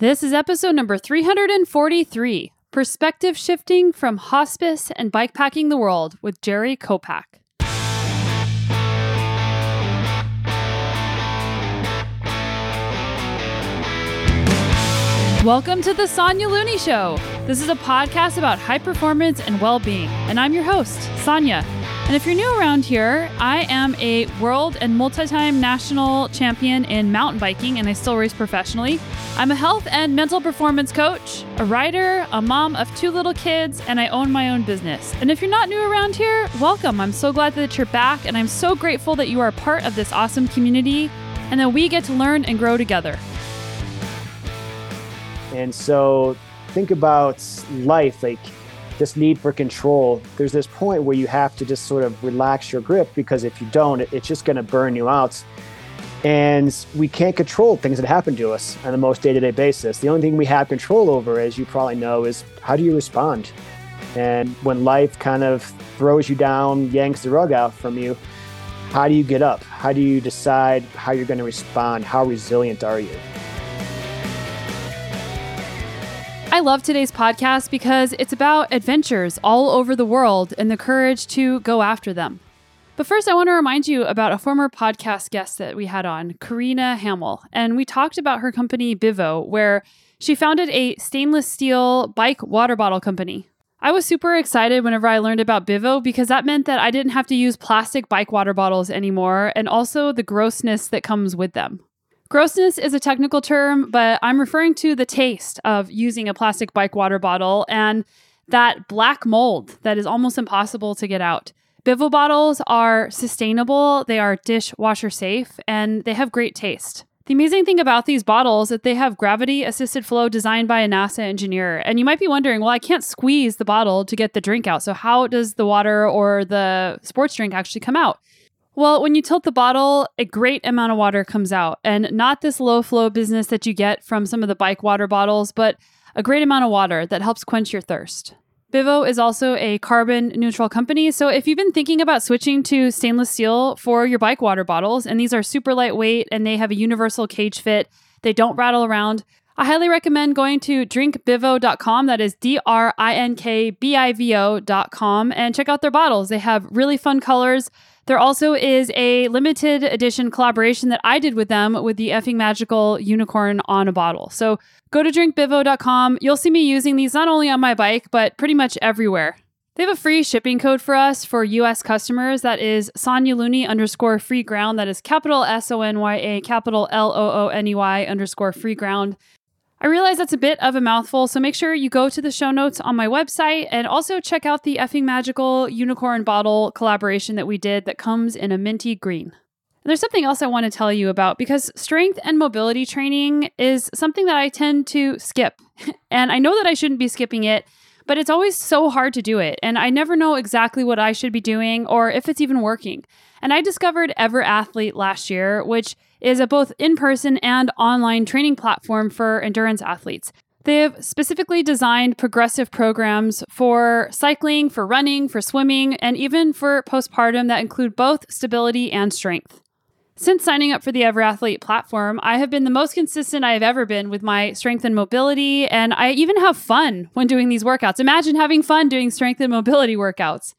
This is episode number 343 Perspective Shifting from Hospice and Bikepacking the World with Jerry Kopack. Welcome to the Sonya Looney Show. This is a podcast about high performance and well being, and I'm your host, Sonya. And if you're new around here, I am a world and multi time national champion in mountain biking, and I still race professionally. I'm a health and mental performance coach, a writer, a mom of two little kids, and I own my own business. And if you're not new around here, welcome. I'm so glad that you're back, and I'm so grateful that you are part of this awesome community and that we get to learn and grow together. And so think about life like this need for control, there's this point where you have to just sort of relax your grip because if you don't, it's just going to burn you out. And we can't control things that happen to us on the most day to day basis. The only thing we have control over, as you probably know, is how do you respond? And when life kind of throws you down, yanks the rug out from you, how do you get up? How do you decide how you're going to respond? How resilient are you? I love today's podcast because it's about adventures all over the world and the courage to go after them. But first, I want to remind you about a former podcast guest that we had on, Karina Hamill. And we talked about her company, Bivo, where she founded a stainless steel bike water bottle company. I was super excited whenever I learned about Bivo because that meant that I didn't have to use plastic bike water bottles anymore and also the grossness that comes with them. Grossness is a technical term, but I'm referring to the taste of using a plastic bike water bottle and that black mold that is almost impossible to get out. Bivo bottles are sustainable, they are dishwasher safe, and they have great taste. The amazing thing about these bottles is that they have gravity assisted flow designed by a NASA engineer. And you might be wondering, well, I can't squeeze the bottle to get the drink out. So how does the water or the sports drink actually come out? Well, when you tilt the bottle, a great amount of water comes out, and not this low flow business that you get from some of the bike water bottles, but a great amount of water that helps quench your thirst. Bivo is also a carbon neutral company. So if you've been thinking about switching to stainless steel for your bike water bottles, and these are super lightweight and they have a universal cage fit, they don't rattle around. I highly recommend going to drinkbivo.com. That is D R I N K B I V O.com and check out their bottles. They have really fun colors. There also is a limited edition collaboration that I did with them with the effing magical unicorn on a bottle. So go to drinkbivo.com. You'll see me using these not only on my bike, but pretty much everywhere. They have a free shipping code for us for US customers. That is Sonya Looney underscore free ground. That is capital S O N Y A, capital L O O N E Y underscore free ground. I realize that's a bit of a mouthful, so make sure you go to the show notes on my website and also check out the effing magical unicorn bottle collaboration that we did that comes in a minty green. And there's something else I want to tell you about because strength and mobility training is something that I tend to skip. and I know that I shouldn't be skipping it, but it's always so hard to do it. And I never know exactly what I should be doing or if it's even working. And I discovered Ever Athlete last year, which is a both in person and online training platform for endurance athletes. They have specifically designed progressive programs for cycling, for running, for swimming, and even for postpartum that include both stability and strength. Since signing up for the Ever Athlete platform, I have been the most consistent I have ever been with my strength and mobility, and I even have fun when doing these workouts. Imagine having fun doing strength and mobility workouts.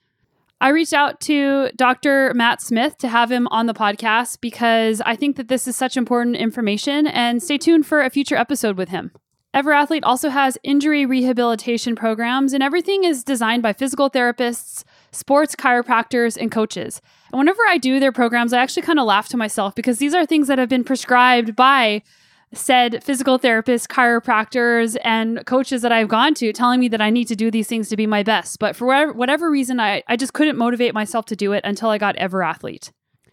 I reached out to Dr. Matt Smith to have him on the podcast because I think that this is such important information and stay tuned for a future episode with him. Ever Athlete also has injury rehabilitation programs, and everything is designed by physical therapists, sports chiropractors, and coaches. And whenever I do their programs, I actually kind of laugh to myself because these are things that have been prescribed by said physical therapists, chiropractors, and coaches that I've gone to telling me that I need to do these things to be my best. But for whatever, reason, I, I just couldn't motivate myself to do it until I got Ever Athlete.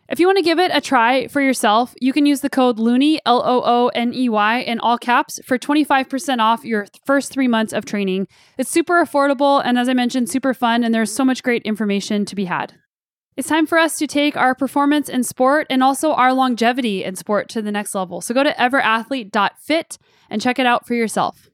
If you want to give it a try for yourself, you can use the code Looney, L O O N E Y, in all caps for 25% off your first three months of training. It's super affordable and, as I mentioned, super fun, and there's so much great information to be had. It's time for us to take our performance in sport and also our longevity in sport to the next level. So go to everathlete.fit and check it out for yourself.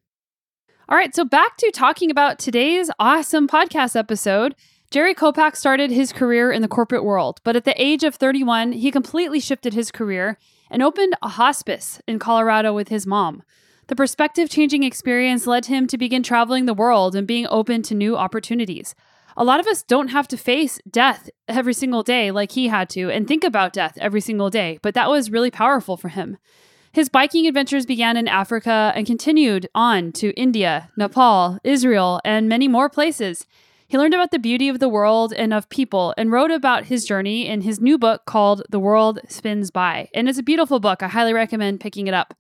All right, so back to talking about today's awesome podcast episode. Jerry Kopack started his career in the corporate world, but at the age of 31, he completely shifted his career and opened a hospice in Colorado with his mom. The perspective changing experience led him to begin traveling the world and being open to new opportunities. A lot of us don't have to face death every single day like he had to and think about death every single day, but that was really powerful for him. His biking adventures began in Africa and continued on to India, Nepal, Israel, and many more places. He learned about the beauty of the world and of people and wrote about his journey in his new book called The World Spins By. And it's a beautiful book. I highly recommend picking it up.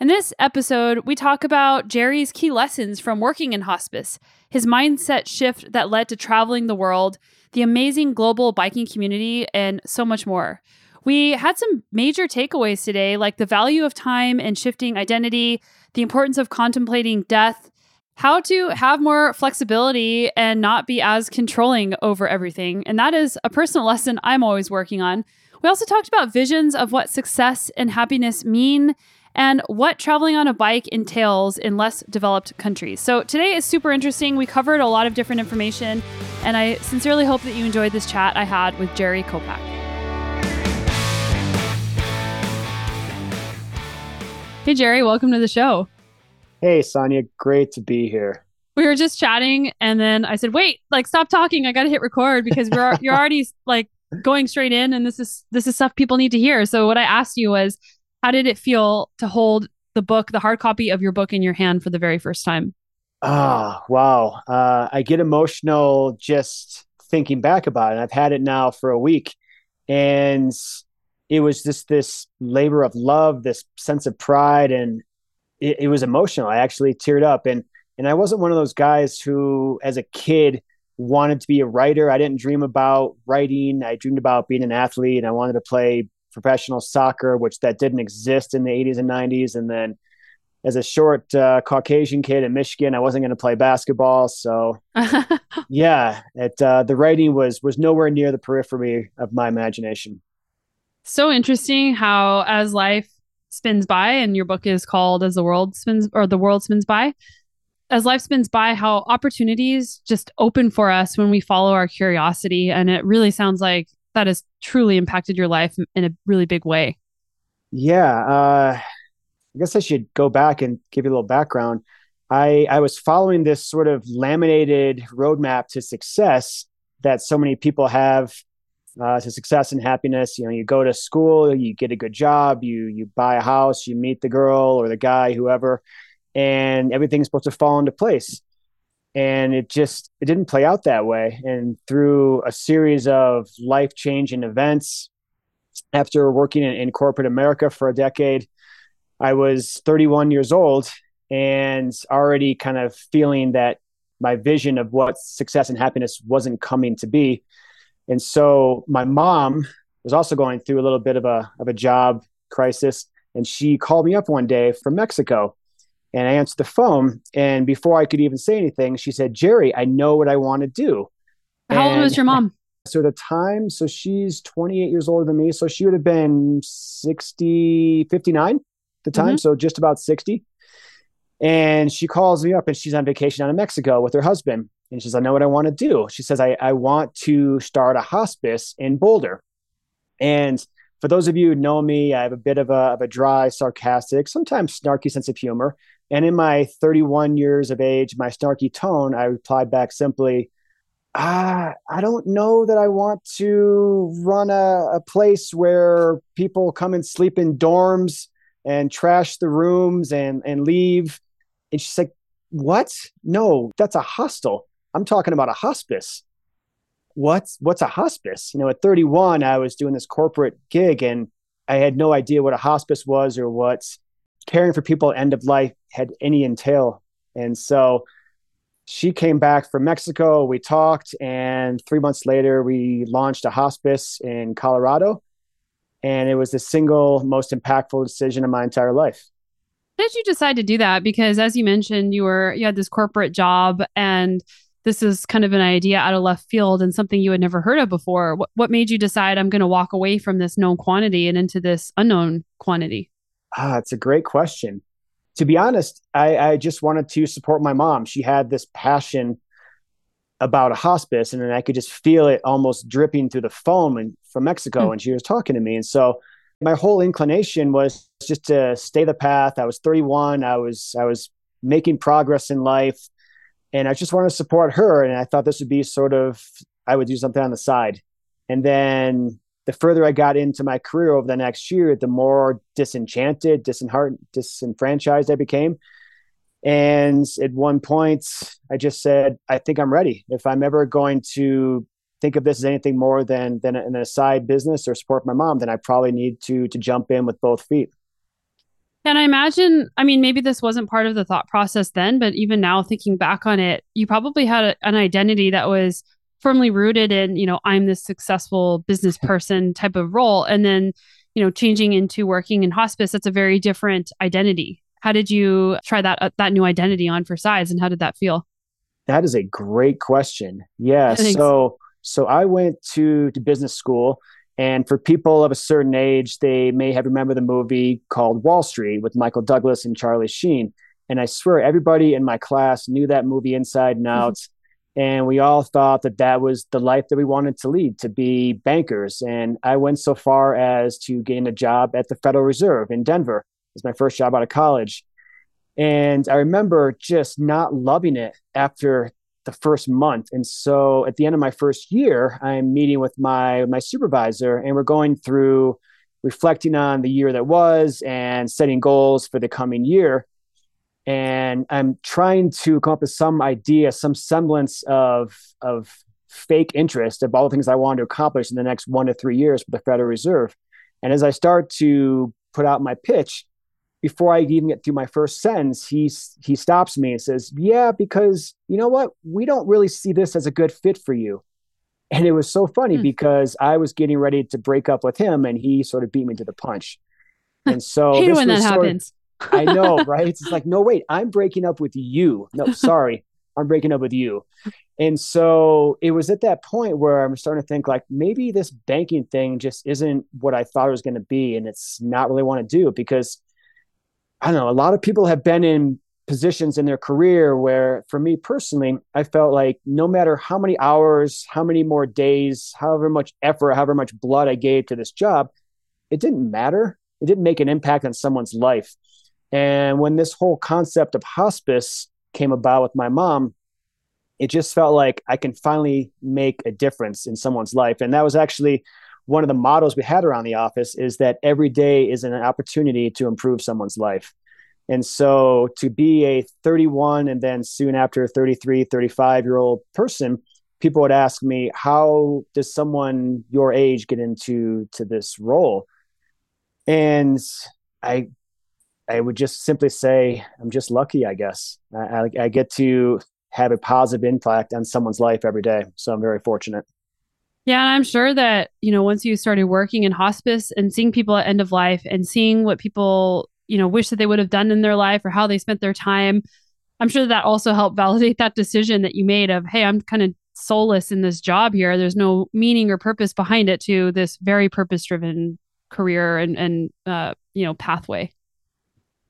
In this episode, we talk about Jerry's key lessons from working in hospice, his mindset shift that led to traveling the world, the amazing global biking community, and so much more. We had some major takeaways today, like the value of time and shifting identity, the importance of contemplating death, how to have more flexibility and not be as controlling over everything. And that is a personal lesson I'm always working on. We also talked about visions of what success and happiness mean and what traveling on a bike entails in less developed countries. So today is super interesting. We covered a lot of different information, and I sincerely hope that you enjoyed this chat I had with Jerry Kopack. Hey, Jerry, welcome to the show. Hey, Sonya, great to be here. We were just chatting, and then I said, "Wait, like, stop talking. I got to hit record because we're you're already like going straight in, and this is this is stuff people need to hear." So, what I asked you was, how did it feel to hold the book, the hard copy of your book, in your hand for the very first time? Ah, oh, wow. Uh, I get emotional just thinking back about it. I've had it now for a week, and it was just this labor of love, this sense of pride, and it, it was emotional. I actually teared up, and and I wasn't one of those guys who, as a kid, wanted to be a writer. I didn't dream about writing. I dreamed about being an athlete, I wanted to play professional soccer, which that didn't exist in the 80s and 90s. And then, as a short uh, Caucasian kid in Michigan, I wasn't going to play basketball. So, yeah, it, uh, the writing was was nowhere near the periphery of my imagination so interesting how as life spins by and your book is called as the world spins or the world spins by as life spins by how opportunities just open for us when we follow our curiosity and it really sounds like that has truly impacted your life in a really big way yeah uh, i guess i should go back and give you a little background i i was following this sort of laminated roadmap to success that so many people have uh, to success and happiness. You know, you go to school, you get a good job, you you buy a house, you meet the girl or the guy, whoever, and everything's supposed to fall into place. And it just it didn't play out that way. And through a series of life changing events, after working in, in corporate America for a decade, I was 31 years old and already kind of feeling that my vision of what success and happiness wasn't coming to be and so my mom was also going through a little bit of a of a job crisis, and she called me up one day from Mexico, and I answered the phone. And before I could even say anything, she said, "Jerry, I know what I want to do." How and old was your mom? So at the time, so she's 28 years older than me. So she would have been 60, 59 at the time. Mm-hmm. So just about 60. And she calls me up and she's on vacation out in Mexico with her husband. And she says, I know what I want to do. She says, I, I want to start a hospice in Boulder. And for those of you who know me, I have a bit of a, of a dry, sarcastic, sometimes snarky sense of humor. And in my 31 years of age, my snarky tone, I replied back simply, ah, I don't know that I want to run a, a place where people come and sleep in dorms and trash the rooms and, and leave. And she's like, What? No, that's a hostel. I'm talking about a hospice. What's what's a hospice? You know, at 31, I was doing this corporate gig and I had no idea what a hospice was or what caring for people end of life had any entail. And so she came back from Mexico. We talked, and three months later, we launched a hospice in Colorado. And it was the single most impactful decision of my entire life. How did you decide to do that? Because as you mentioned, you were you had this corporate job and this is kind of an idea out of left field and something you had never heard of before. What, what made you decide I'm going to walk away from this known quantity and into this unknown quantity? Ah, it's a great question. To be honest, I, I just wanted to support my mom. She had this passion about a hospice, and then I could just feel it almost dripping through the phone and, from Mexico. Mm. And she was talking to me, and so my whole inclination was just to stay the path. I was 31. I was I was making progress in life, and I just wanted to support her. And I thought this would be sort of I would do something on the side. And then the further I got into my career over the next year, the more disenchanted, disheartened, disenfranchised I became. And at one point, I just said, I think I'm ready. If I'm ever going to think of this as anything more than than an aside business or support my mom, then I probably need to to jump in with both feet. And I imagine, I mean, maybe this wasn't part of the thought process then, but even now thinking back on it, you probably had a, an identity that was firmly rooted in, you know, I'm this successful business person type of role. And then, you know, changing into working in hospice, that's a very different identity. How did you try that uh, that new identity on for size and how did that feel? That is a great question. Yeah. So so I went to, to business school. And for people of a certain age, they may have remembered the movie called Wall Street with Michael Douglas and Charlie Sheen. And I swear everybody in my class knew that movie inside and mm-hmm. out. And we all thought that that was the life that we wanted to lead, to be bankers. And I went so far as to gain a job at the Federal Reserve in Denver. It was my first job out of college. And I remember just not loving it after the first month. And so at the end of my first year, I'm meeting with my my supervisor and we're going through reflecting on the year that was and setting goals for the coming year. And I'm trying to come up with some idea, some semblance of of fake interest of all the things I want to accomplish in the next one to three years with the Federal Reserve. And as I start to put out my pitch, before I even get through my first sentence, he he stops me and says, "Yeah, because you know what? We don't really see this as a good fit for you." And it was so funny mm. because I was getting ready to break up with him, and he sort of beat me to the punch. And so hate when that happens. Of, I know, right? It's like, no, wait, I'm breaking up with you. No, sorry, I'm breaking up with you. And so it was at that point where I'm starting to think like maybe this banking thing just isn't what I thought it was going to be, and it's not really what I want to do because I don't know, a lot of people have been in positions in their career where, for me personally, I felt like no matter how many hours, how many more days, however much effort, however much blood I gave to this job, it didn't matter. It didn't make an impact on someone's life. And when this whole concept of hospice came about with my mom, it just felt like I can finally make a difference in someone's life. And that was actually one of the mottos we had around the office is that every day is an opportunity to improve someone's life. And so to be a 31 and then soon after 33, 35 year old person, people would ask me, how does someone your age get into to this role? And I I would just simply say, I'm just lucky, I guess. I, I get to have a positive impact on someone's life every day. So I'm very fortunate. Yeah, and I'm sure that, you know, once you started working in hospice and seeing people at end of life and seeing what people, you know, wish that they would have done in their life or how they spent their time, I'm sure that, that also helped validate that decision that you made of, hey, I'm kind of soulless in this job here. There's no meaning or purpose behind it to this very purpose driven career and, and uh, you know, pathway.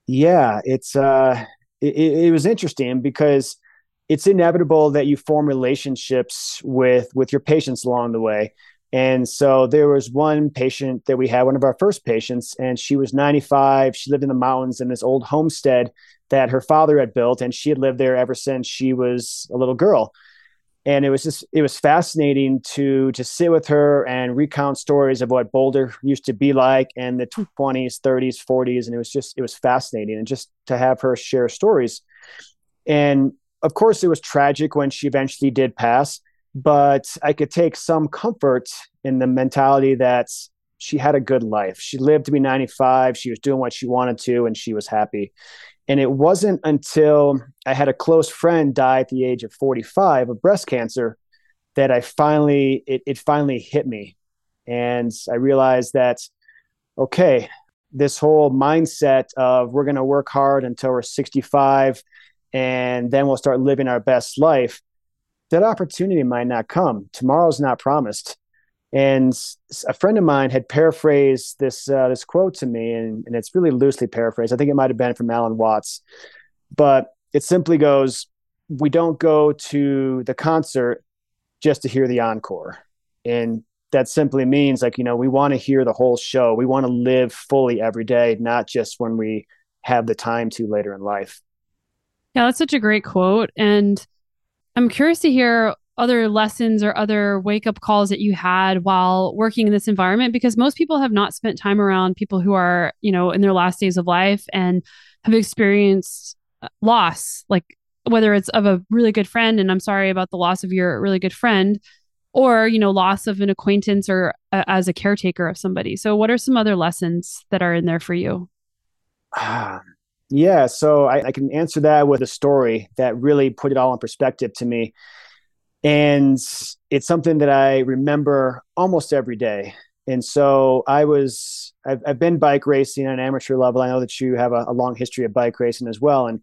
Yeah, it's, uh, it, it was interesting because it's inevitable that you form relationships with with your patients along the way. And so there was one patient that we had one of our first patients and she was 95 she lived in the mountains in this old homestead that her father had built and she had lived there ever since she was a little girl and it was just it was fascinating to to sit with her and recount stories of what boulder used to be like in the 20s 30s 40s and it was just it was fascinating and just to have her share stories and of course, it was tragic when she eventually did pass, but I could take some comfort in the mentality that she had a good life. She lived to be 95. She was doing what she wanted to, and she was happy. And it wasn't until I had a close friend die at the age of 45 of breast cancer that I finally, it, it finally hit me. And I realized that, okay, this whole mindset of we're going to work hard until we're 65 and then we'll start living our best life that opportunity might not come tomorrow's not promised and a friend of mine had paraphrased this uh, this quote to me and, and it's really loosely paraphrased i think it might have been from alan watts but it simply goes we don't go to the concert just to hear the encore and that simply means like, you know, we want to hear the whole show. We want to live fully every day, not just when we have the time to later in life. Yeah, that's such a great quote. And I'm curious to hear other lessons or other wake up calls that you had while working in this environment because most people have not spent time around people who are, you know, in their last days of life and have experienced uh, loss, like whether it's of a really good friend and I'm sorry about the loss of your really good friend or, you know, loss of an acquaintance or uh, as a caretaker of somebody. So what are some other lessons that are in there for you? Ah, yeah, so I, I can answer that with a story that really put it all in perspective to me and it's something that I remember almost every day. And so I was, I've, I've been bike racing on an amateur level. I know that you have a, a, long history of bike racing as well. And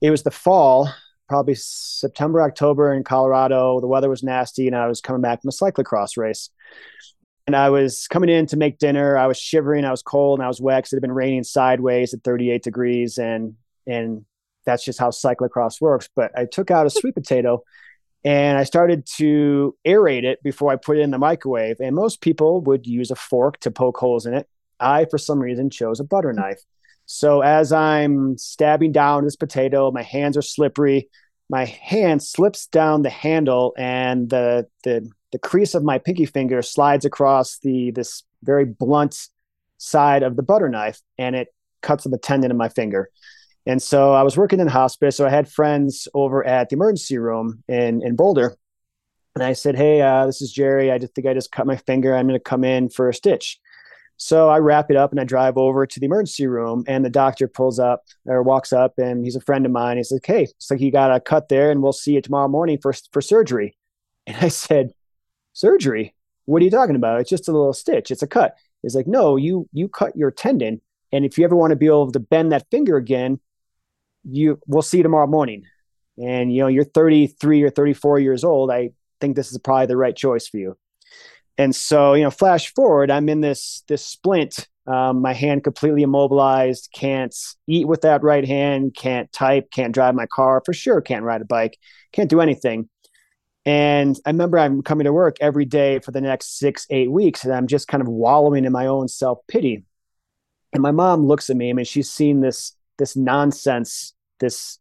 it was the fall, probably September, October in Colorado. The weather was nasty, and I was coming back from a cyclocross race. And I was coming in to make dinner. I was shivering. I was cold and I was wet because it had been raining sideways at 38 degrees. And, and that's just how cyclocross works. But I took out a sweet potato and I started to aerate it before I put it in the microwave. And most people would use a fork to poke holes in it. I, for some reason, chose a butter hmm. knife. So as I'm stabbing down this potato, my hands are slippery. My hand slips down the handle, and the the the crease of my pinky finger slides across the this very blunt side of the butter knife, and it cuts the tendon in my finger. And so I was working in hospice. So I had friends over at the emergency room in, in Boulder. And I said, Hey, uh, this is Jerry. I just think I just cut my finger. I'm going to come in for a stitch. So I wrap it up and I drive over to the emergency room. And the doctor pulls up or walks up and he's a friend of mine. He's like, Hey, it's like you got a cut there and we'll see you tomorrow morning for, for surgery. And I said, Surgery? What are you talking about? It's just a little stitch. It's a cut. He's like, No, you you cut your tendon. And if you ever want to be able to bend that finger again, you we'll see you tomorrow morning. And you know you're 33 or 34 years old i think this is probably the right choice for you. And so you know flash forward i'm in this this splint. Um, my hand completely immobilized can't eat with that right hand can't type can't drive my car for sure can't ride a bike can't do anything. And i remember i'm coming to work every day for the next six eight weeks and i'm just kind of wallowing in my own self-pity. And my mom looks at me I mean she's seen this this nonsense, this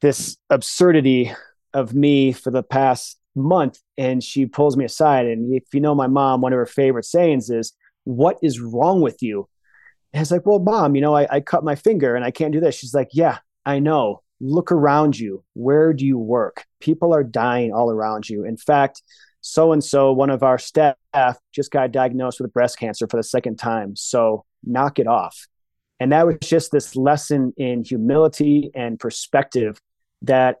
this absurdity of me for the past month and she pulls me aside. And if you know my mom one of her favorite sayings is what is wrong with you? And i was like well mom you know I, I cut my finger and i can't do this. She's like yeah i know. Look around you. Where do you work? People are dying all around you. In fact so and so one of our staff just got diagnosed with breast cancer for the second time. So knock it off and that was just this lesson in humility and perspective that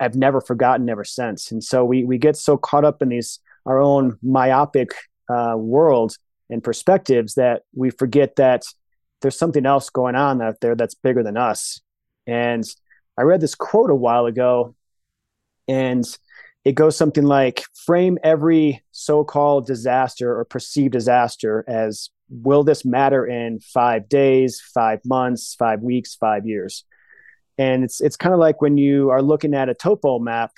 I've never forgotten ever since. And so we we get so caught up in these our own myopic uh, world and perspectives that we forget that there's something else going on out there that's bigger than us. And I read this quote a while ago, and it goes something like frame every so-called disaster or perceived disaster as will this matter in five days, five months, five weeks, five years? And it's it's kind of like when you are looking at a topo map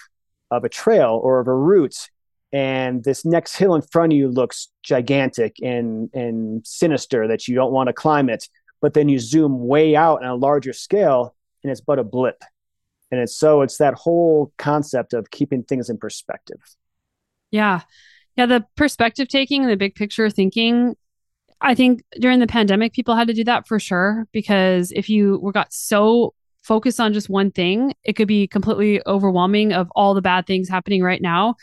of a trail or of a route, and this next hill in front of you looks gigantic and and sinister that you don't want to climb it, but then you zoom way out on a larger scale, and it's but a blip. And it's so it's that whole concept of keeping things in perspective. Yeah. Yeah, the perspective taking the big picture thinking I think during the pandemic, people had to do that for sure because if you were got so focused on just one thing, it could be completely overwhelming of all the bad things happening right now.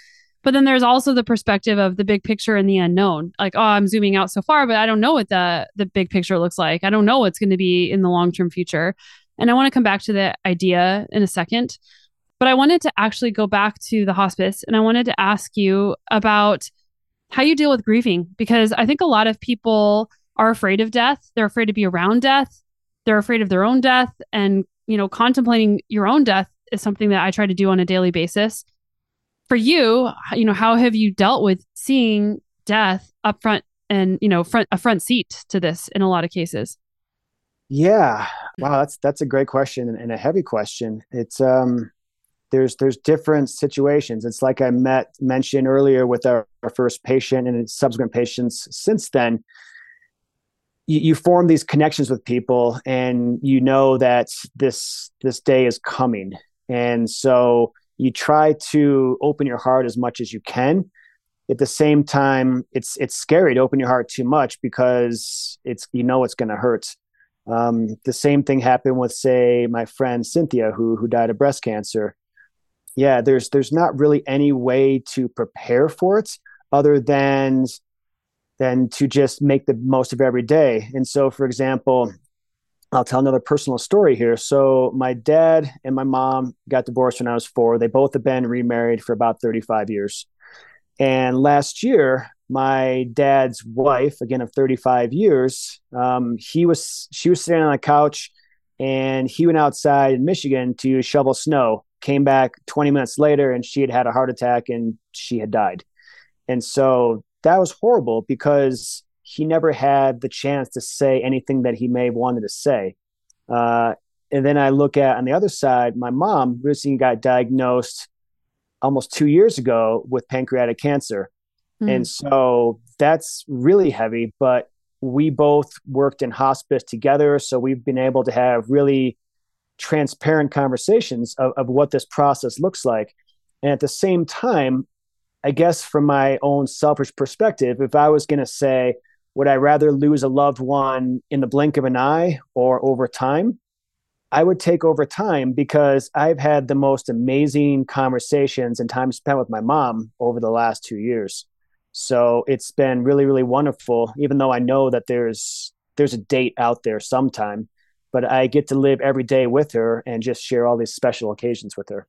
But then there's also the perspective of the big picture and the unknown. Like, oh, I'm zooming out so far, but I don't know what the the big picture looks like. I don't know what's going to be in the long term future. And I want to come back to the idea in a second. But I wanted to actually go back to the hospice and I wanted to ask you about how you deal with grieving because I think a lot of people are afraid of death. They're afraid to be around death. They're afraid of their own death and, you know, contemplating your own death is something that I try to do on a daily basis. For you, you know, how have you dealt with seeing death up front and, you know, front a front seat to this in a lot of cases? Yeah. Wow, that's that's a great question and a heavy question. It's um there's there's different situations. It's like I met mentioned earlier with our, our first patient and subsequent patients since then. You, you form these connections with people, and you know that this this day is coming, and so you try to open your heart as much as you can. At the same time, it's it's scary to open your heart too much because it's you know it's going to hurt. Um, the same thing happened with, say, my friend Cynthia, who who died of breast cancer yeah there's there's not really any way to prepare for it other than than to just make the most of every day. And so for example i'll tell another personal story here. So my dad and my mom got divorced when i was four. They both have been remarried for about 35 years. And last year my dad's wife again of 35 years um, he was she was sitting on a couch and he went outside in michigan to shovel snow came back 20 minutes later and she had had a heart attack and she had died. And so that was horrible because he never had the chance to say anything that he may have wanted to say. Uh, and then I look at on the other side, my mom recently got diagnosed almost two years ago with pancreatic cancer. Mm. And so that's really heavy, but we both worked in hospice together. So we've been able to have really transparent conversations of, of what this process looks like. And at the same time, I guess from my own selfish perspective, if I was going to say, would I rather lose a loved one in the blink of an eye or over time? I would take over time because I've had the most amazing conversations and time spent with my mom over the last two years. So it's been really, really wonderful, even though I know that there's there's a date out there sometime but I get to live every day with her and just share all these special occasions with her.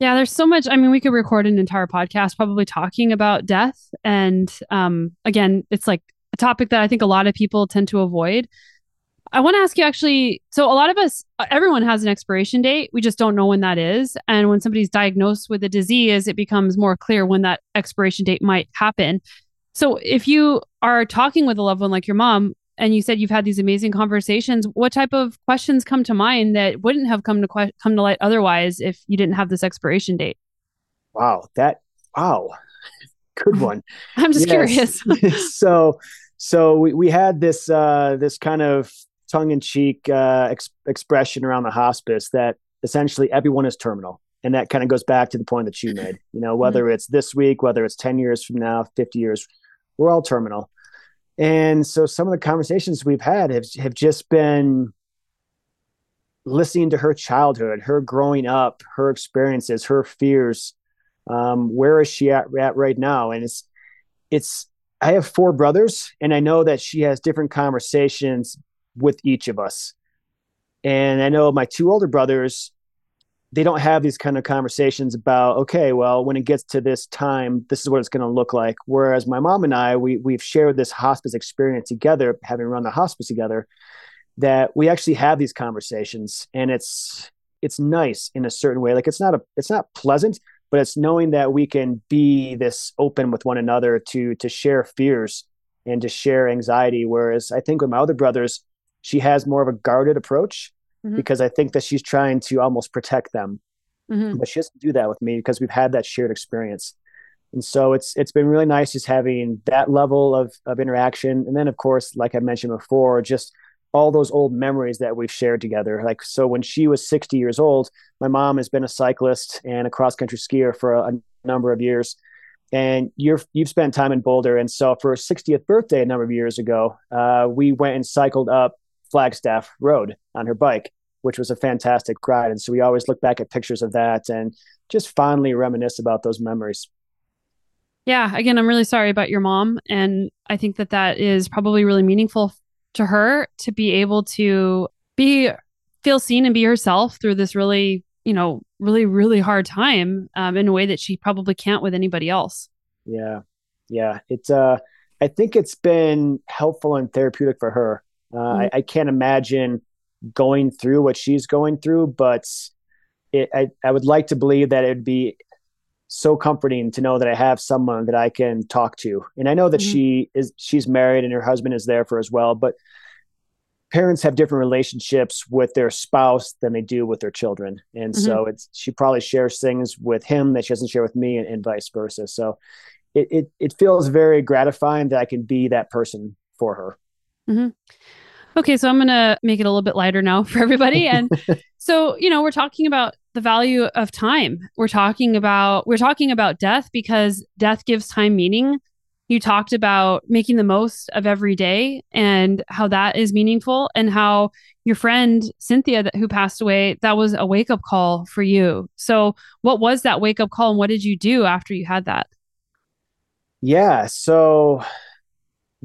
Yeah, there's so much. I mean, we could record an entire podcast probably talking about death. And um, again, it's like a topic that I think a lot of people tend to avoid. I want to ask you actually so, a lot of us, everyone has an expiration date. We just don't know when that is. And when somebody's diagnosed with a disease, it becomes more clear when that expiration date might happen. So, if you are talking with a loved one like your mom, and you said you've had these amazing conversations what type of questions come to mind that wouldn't have come to que- come to light otherwise if you didn't have this expiration date? Wow that wow. Good one. I'm just curious. So so we, we had this uh this kind of tongue-in-cheek uh ex- expression around the hospice that essentially everyone is terminal and that kind of goes back to the point that you made you know whether mm-hmm. it's this week whether it's 10 years from now 50 years we're all terminal and so some of the conversations we've had have, have just been listening to her childhood, her growing up, her experiences, her fears. Um, where is she at, at right now? And it's, it's, I have four brothers, and I know that she has different conversations with each of us. And I know my two older brothers, they don't have these kind of conversations about okay well when it gets to this time this is what it's going to look like. Whereas my mom and i we, we've shared this hospice experience together having run the hospice together that we actually have these conversations and it's it's nice in a certain way. Like it's not a it's not pleasant but it's knowing that we can be this open with one another to to share fears and to share anxiety. Whereas i think with my other brothers she has more of a guarded approach mm-hmm. because I think that she's trying to almost protect them. Mm-hmm. But she doesn't do that with me because we've had that shared experience. And so it's it's been really nice just having that level of of interaction. And then of course, like I mentioned before, just all those old memories that we've shared together. Like so when she was 60 years old, my mom has been a cyclist and a cross country skier for a, a number of years and you're you've spent time in Boulder, and so for her 60th birthday a number of years ago, uh, we went and cycled up Flagstaff Road on her bike, which was a fantastic ride. And so we always look back at pictures of that and just fondly reminisce about those memories. Yeah, again, I'm really sorry about your mom. And I think that that is probably really meaningful to her to be able to be, feel seen and be herself through this really, you know, really, really hard time um, in a way that she probably can't with anybody else. Yeah. Yeah. It's, uh, I think it's been helpful and therapeutic for her. Uh, mm-hmm. I, I, can't imagine going through what she's going through, but it, I, I would like to believe that it'd be so comforting to know that I have someone that I can talk to. And I know that mm-hmm. she is she's married and her husband is there for as well, but parents have different relationships with their spouse than they do with their children and mm-hmm. so it's she probably shares things with him that she doesn't share with me and, and vice versa so it, it, it feels very gratifying that i can be that person for her mm-hmm. Okay so i'm gonna make it a little bit lighter now for everybody and so you know we're talking about the value of time we're talking about we're talking about death because death gives time meaning you talked about making the most of every day and how that is meaningful and how your friend Cynthia that, who passed away that was a wake up call for you. So what was that wake up call and what did you do after you had that? Yeah, so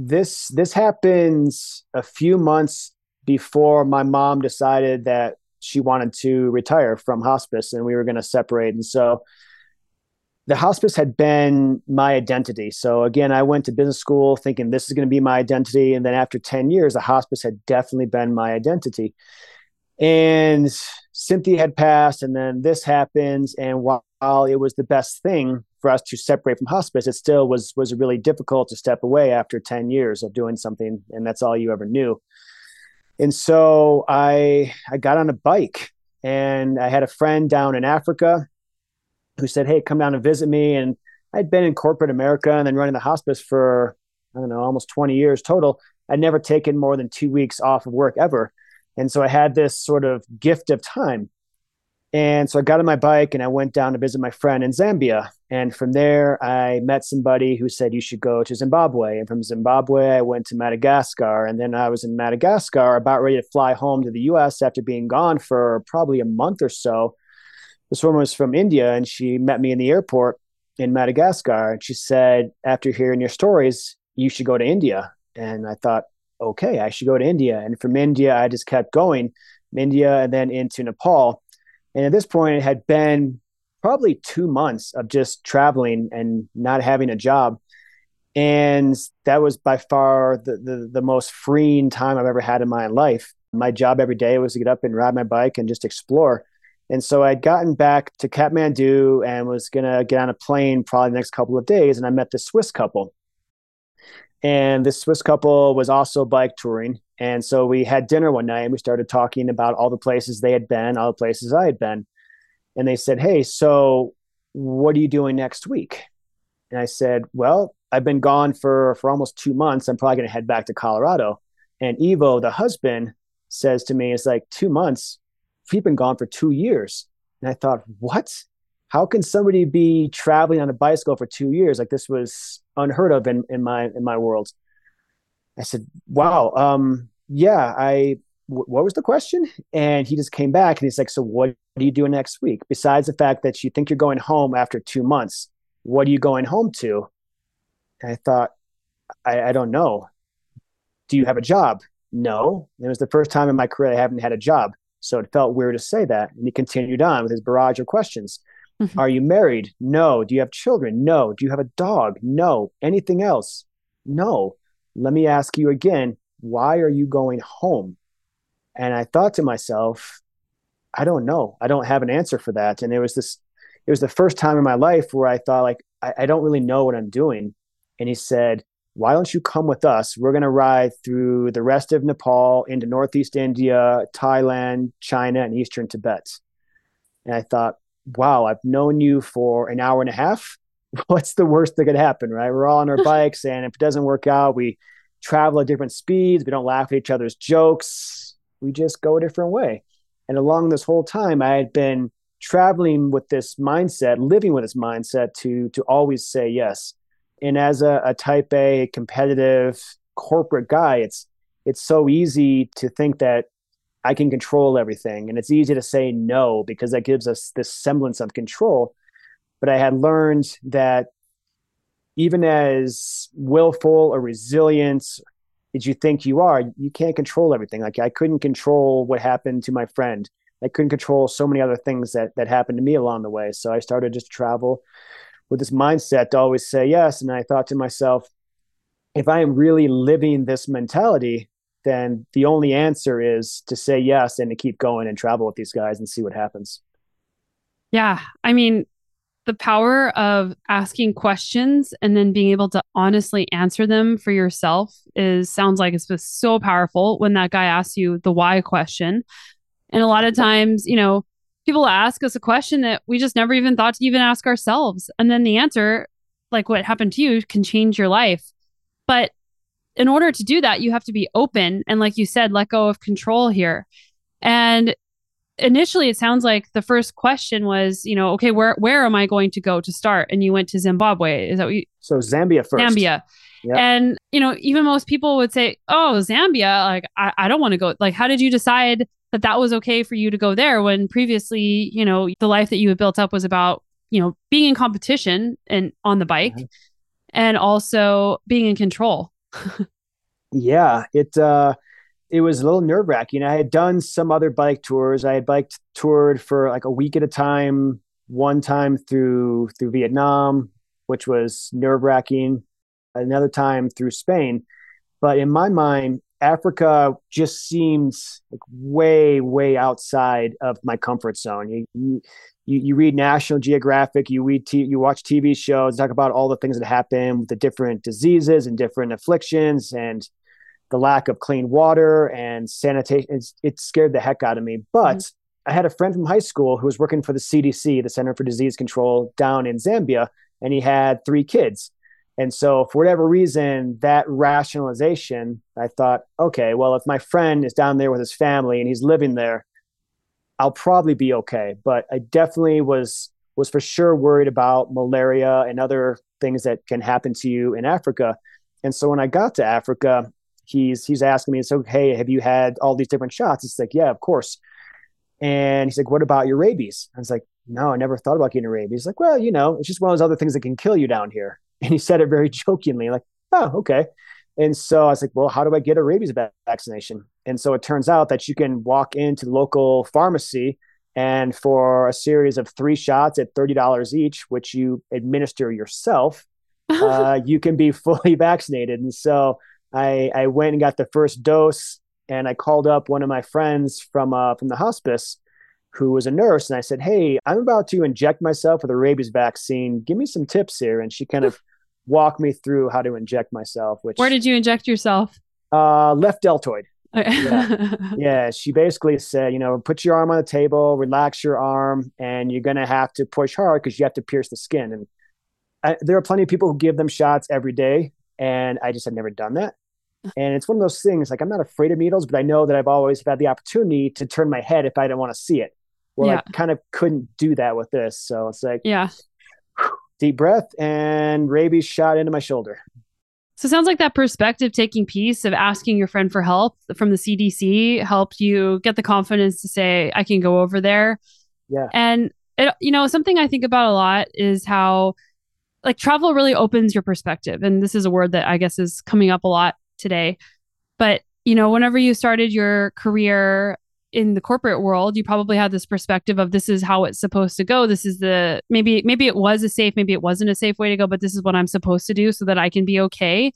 this this happens a few months before my mom decided that she wanted to retire from hospice and we were going to separate and so the hospice had been my identity. So again, I went to business school thinking this is going to be my identity. And then after 10 years, the hospice had definitely been my identity. And Cynthia had passed, and then this happens. And while it was the best thing for us to separate from hospice, it still was was really difficult to step away after 10 years of doing something, and that's all you ever knew. And so I I got on a bike and I had a friend down in Africa who said, Hey, come down and visit me. And I'd been in corporate America and then running the hospice for, I don't know, almost 20 years total. I'd never taken more than two weeks off of work ever. And so I had this sort of gift of time. And so I got on my bike and I went down to visit my friend in Zambia. And from there, I met somebody who said, You should go to Zimbabwe. And from Zimbabwe, I went to Madagascar. And then I was in Madagascar, about ready to fly home to the US after being gone for probably a month or so this woman was from India and she met me in the airport in Madagascar. And she said, after hearing your stories, you should go to India. And I thought, okay, I should go to India. And from India, I just kept going, India and then into Nepal. And at this point, it had been probably two months of just traveling and not having a job. And that was by far the, the, the most freeing time I've ever had in my life. My job every day was to get up and ride my bike and just explore. And so I'd gotten back to Kathmandu and was going to get on a plane probably the next couple of days. And I met this Swiss couple. And this Swiss couple was also bike touring. And so we had dinner one night and we started talking about all the places they had been, all the places I had been. And they said, Hey, so what are you doing next week? And I said, Well, I've been gone for, for almost two months. I'm probably going to head back to Colorado. And Evo, the husband, says to me, It's like two months he'd been gone for two years. And I thought, what? How can somebody be traveling on a bicycle for two years? Like this was unheard of in, in my in my world. I said, wow, um, yeah, I w- what was the question? And he just came back and he's like, so what are you doing next week? Besides the fact that you think you're going home after two months, what are you going home to? And I thought, I, I don't know. Do you have a job? No. It was the first time in my career I haven't had a job. So it felt weird to say that. And he continued on with his barrage of questions. Mm-hmm. Are you married? No. Do you have children? No. Do you have a dog? No. Anything else? No. Let me ask you again why are you going home? And I thought to myself, I don't know. I don't have an answer for that. And it was this, it was the first time in my life where I thought, like, I, I don't really know what I'm doing. And he said, why don't you come with us? We're going to ride through the rest of Nepal into Northeast India, Thailand, China, and Eastern Tibet. And I thought, wow, I've known you for an hour and a half. What's the worst that could happen, right? We're all on our bikes, and if it doesn't work out, we travel at different speeds. We don't laugh at each other's jokes. We just go a different way. And along this whole time, I had been traveling with this mindset, living with this mindset to to always say yes and as a, a type A competitive corporate guy, it's it's so easy to think that I can control everything. And it's easy to say no because that gives us this semblance of control. But I had learned that even as willful or resilient as you think you are, you can't control everything. Like I couldn't control what happened to my friend. I couldn't control so many other things that that happened to me along the way. So I started just to travel with this mindset to always say yes. And I thought to myself, if I am really living this mentality, then the only answer is to say yes and to keep going and travel with these guys and see what happens. Yeah. I mean, the power of asking questions and then being able to honestly answer them for yourself is sounds like it's just so powerful when that guy asks you the why question. And a lot of times, you know, people ask us a question that we just never even thought to even ask ourselves. And then the answer, like what happened to you, can change your life. But in order to do that, you have to be open and, like you said, let go of control here. And initially it sounds like the first question was, you know, okay, where where am I going to go to start? And you went to Zimbabwe. Is that what you So Zambia first. Zambia. Yep. And, you know, even most people would say, oh, Zambia, like, I, I don't want to go. Like, how did you decide that that was okay for you to go there when previously, you know, the life that you had built up was about, you know, being in competition and on the bike mm-hmm. and also being in control? yeah. It, uh, it was a little nerve wracking. I had done some other bike tours. I had biked toured for like a week at a time, one time through through Vietnam, which was nerve wracking, another time through Spain. But in my mind, Africa just seems like way, way outside of my comfort zone. You, you, you read National Geographic, you read, t- you watch TV shows, talk about all the things that happen with the different diseases and different afflictions, and the lack of clean water and sanitation. It scared the heck out of me. But mm-hmm. I had a friend from high school who was working for the CDC, the Center for Disease Control, down in Zambia, and he had three kids. And so, for whatever reason, that rationalization, I thought, okay, well, if my friend is down there with his family and he's living there, I'll probably be okay. But I definitely was was for sure worried about malaria and other things that can happen to you in Africa. And so when I got to Africa, he's he's asking me, so hey, have you had all these different shots? It's like, yeah, of course. And he's like, what about your rabies? I was like, no, I never thought about getting rabies. He's like, well, you know, it's just one of those other things that can kill you down here. And he said it very jokingly, like, oh, okay. And so I was like, well, how do I get a rabies vaccination? And so it turns out that you can walk into the local pharmacy and for a series of three shots at $30 each, which you administer yourself, uh, you can be fully vaccinated. And so I, I went and got the first dose and I called up one of my friends from uh, from the hospice who was a nurse and I said, "Hey, I'm about to inject myself with a rabies vaccine. Give me some tips here." And she kind of walked me through how to inject myself. Which where did you inject yourself? Uh, left deltoid. yeah. yeah, she basically said, you know, put your arm on the table, relax your arm, and you're gonna have to push hard because you have to pierce the skin. And I, there are plenty of people who give them shots every day, and I just had never done that. And it's one of those things like I'm not afraid of needles, but I know that I've always had the opportunity to turn my head if I didn't want to see it. Well, yeah. I kind of couldn't do that with this. So it's like, yeah, deep breath and rabies shot into my shoulder. So it sounds like that perspective taking piece of asking your friend for help from the CDC helped you get the confidence to say, I can go over there. Yeah. And, it, you know, something I think about a lot is how like travel really opens your perspective. And this is a word that I guess is coming up a lot today. But, you know, whenever you started your career in the corporate world, you probably had this perspective of this is how it's supposed to go. This is the maybe maybe it was a safe, maybe it wasn't a safe way to go, but this is what I'm supposed to do so that I can be okay.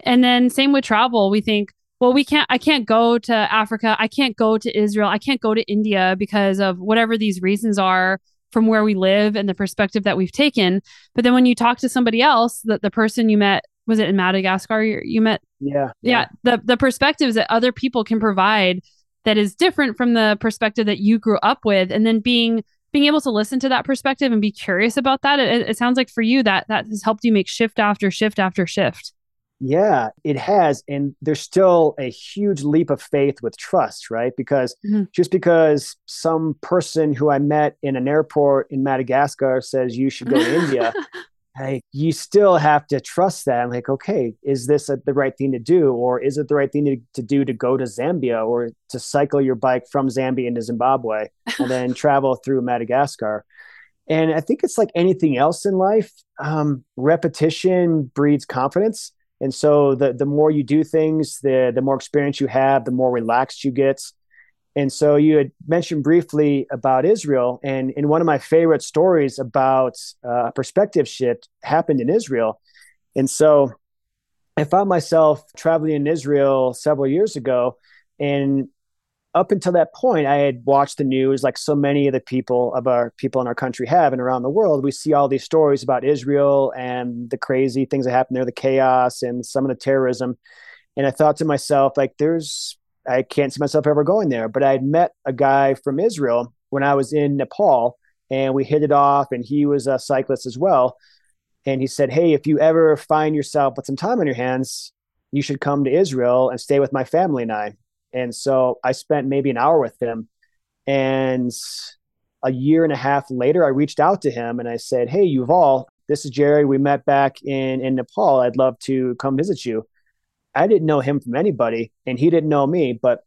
And then same with travel, we think, well, we can't I can't go to Africa, I can't go to Israel, I can't go to India because of whatever these reasons are from where we live and the perspective that we've taken. But then when you talk to somebody else, that the person you met was it in Madagascar you, you met? Yeah, yeah. Yeah. The the perspectives that other people can provide that is different from the perspective that you grew up with, and then being being able to listen to that perspective and be curious about that. It, it sounds like for you that that has helped you make shift after shift after shift. Yeah, it has. And there's still a huge leap of faith with trust, right? Because mm-hmm. just because some person who I met in an airport in Madagascar says you should go to India like you still have to trust that. I'm like, okay, is this a, the right thing to do, or is it the right thing to, to do to go to Zambia or to cycle your bike from Zambia into Zimbabwe and then travel through Madagascar? And I think it's like anything else in life. Um, repetition breeds confidence, and so the the more you do things, the the more experience you have, the more relaxed you get. And so you had mentioned briefly about Israel, and in one of my favorite stories about uh, perspective shift happened in Israel. And so I found myself traveling in Israel several years ago, and up until that point, I had watched the news like so many of the people of our people in our country have and around the world. We see all these stories about Israel and the crazy things that happen there, the chaos and some of the terrorism. And I thought to myself, like, there's, I can't see myself ever going there. But I had met a guy from Israel when I was in Nepal and we hit it off, and he was a cyclist as well. And he said, Hey, if you ever find yourself with some time on your hands, you should come to Israel and stay with my family and I. And so I spent maybe an hour with him. And a year and a half later, I reached out to him and I said, Hey, Yuval, this is Jerry. We met back in, in Nepal. I'd love to come visit you. I didn't know him from anybody, and he didn't know me, but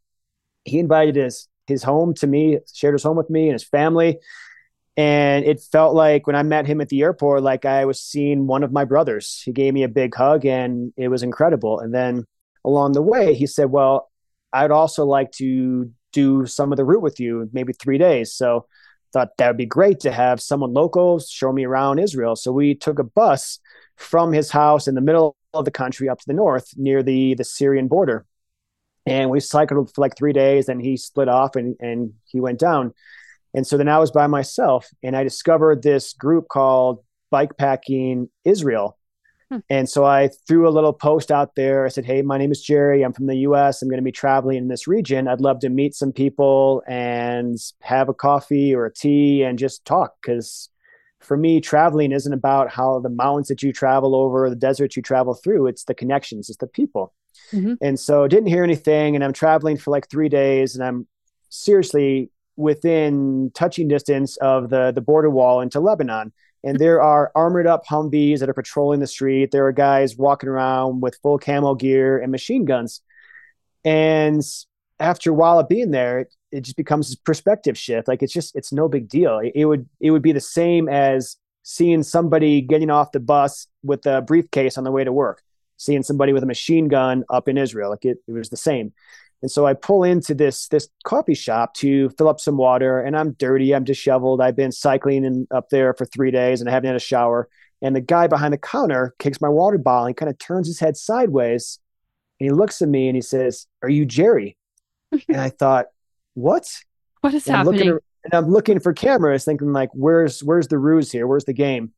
he invited his his home to me, shared his home with me and his family. And it felt like when I met him at the airport, like I was seeing one of my brothers. He gave me a big hug and it was incredible. And then along the way, he said, Well, I'd also like to do some of the route with you, maybe three days. So thought that would be great to have someone local show me around Israel. So we took a bus from his house in the middle of the country up to the north near the the Syrian border. And we cycled for like three days and he split off and, and he went down. And so then I was by myself and I discovered this group called Bikepacking Israel. Hmm. And so I threw a little post out there. I said, Hey, my name is Jerry. I'm from the US. I'm going to be traveling in this region. I'd love to meet some people and have a coffee or a tea and just talk. Because for me, traveling isn't about how the mountains that you travel over, the deserts you travel through, it's the connections, it's the people. Mm-hmm. And so didn't hear anything. And I'm traveling for like three days and I'm seriously within touching distance of the, the border wall into Lebanon and there are armored up Humvees that are patrolling the street. There are guys walking around with full camo gear and machine guns. And after a while of being there, it, just becomes a perspective shift. Like it's just it's no big deal. It, it would it would be the same as seeing somebody getting off the bus with a briefcase on the way to work, seeing somebody with a machine gun up in Israel. Like it, it was the same. And so I pull into this this coffee shop to fill up some water, and I'm dirty, I'm disheveled. I've been cycling in, up there for three days, and I haven't had a shower. And the guy behind the counter kicks my water bottle and kind of turns his head sideways, and he looks at me and he says, "Are you Jerry?" and I thought, "What? What is and happening?" I'm looking, and I'm looking for cameras, thinking like, "Where's where's the ruse here? Where's the game?"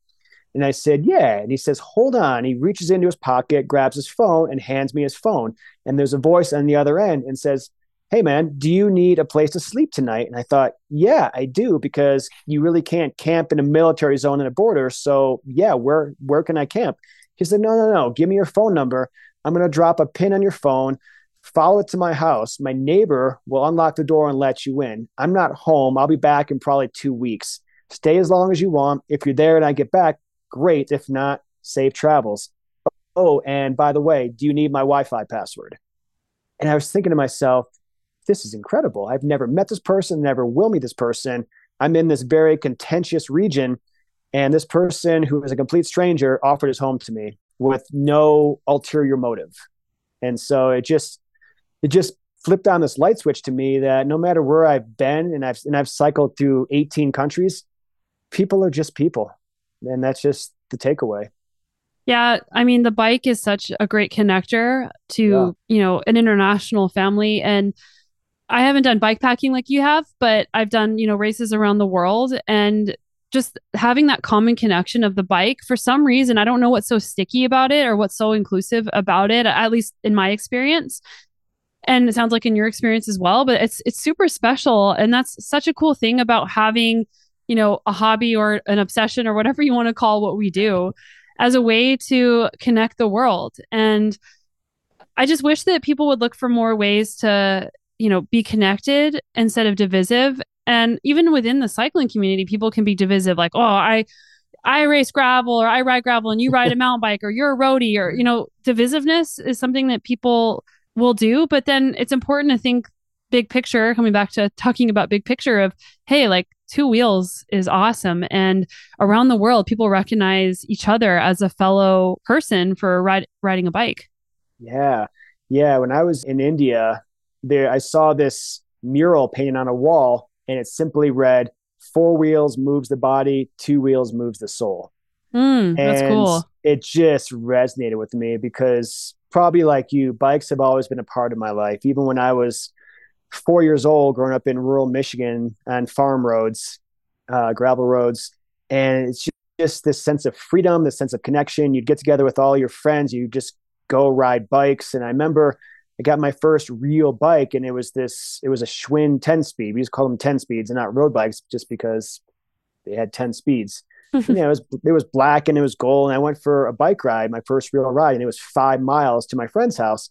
And I said, Yeah. And he says, Hold on. He reaches into his pocket, grabs his phone, and hands me his phone. And there's a voice on the other end and says, Hey, man, do you need a place to sleep tonight? And I thought, Yeah, I do, because you really can't camp in a military zone in a border. So, yeah, where, where can I camp? He said, No, no, no. Give me your phone number. I'm going to drop a pin on your phone. Follow it to my house. My neighbor will unlock the door and let you in. I'm not home. I'll be back in probably two weeks. Stay as long as you want. If you're there and I get back, great. If not, safe travels. Oh, and by the way, do you need my Wi Fi password? And I was thinking to myself, this is incredible. I've never met this person, never will meet this person. I'm in this very contentious region, and this person who is a complete stranger offered his home to me with no ulterior motive. And so it just it just flipped on this light switch to me that no matter where I've been and I've and I've cycled through 18 countries, people are just people and that's just the takeaway. Yeah, I mean the bike is such a great connector to, yeah. you know, an international family and I haven't done bike packing like you have, but I've done, you know, races around the world and just having that common connection of the bike for some reason, I don't know what's so sticky about it or what's so inclusive about it, at least in my experience. And it sounds like in your experience as well, but it's it's super special and that's such a cool thing about having you know, a hobby or an obsession or whatever you want to call what we do as a way to connect the world. And I just wish that people would look for more ways to, you know, be connected instead of divisive. And even within the cycling community, people can be divisive, like, oh, I I race gravel or I ride gravel and you ride a mountain bike or you're a roadie or, you know, divisiveness is something that people will do. But then it's important to think big picture, coming back to talking about big picture of, hey, like two wheels is awesome. And around the world, people recognize each other as a fellow person for ride, riding a bike. Yeah. Yeah. When I was in India, there I saw this mural painted on a wall and it simply read, Four wheels moves the body, two wheels moves the soul. Mm, that's cool. It just resonated with me because probably like you, bikes have always been a part of my life. Even when I was four years old, growing up in rural Michigan on farm roads, uh, gravel roads, and it's just this sense of freedom, this sense of connection. You'd get together with all your friends, you just go ride bikes. And I remember I got my first real bike, and it was this. It was a Schwinn ten speed. We just call them ten speeds and not road bikes, just because they had ten speeds. You know, it was it was black and it was gold. And I went for a bike ride, my first real ride, and it was five miles to my friend's house.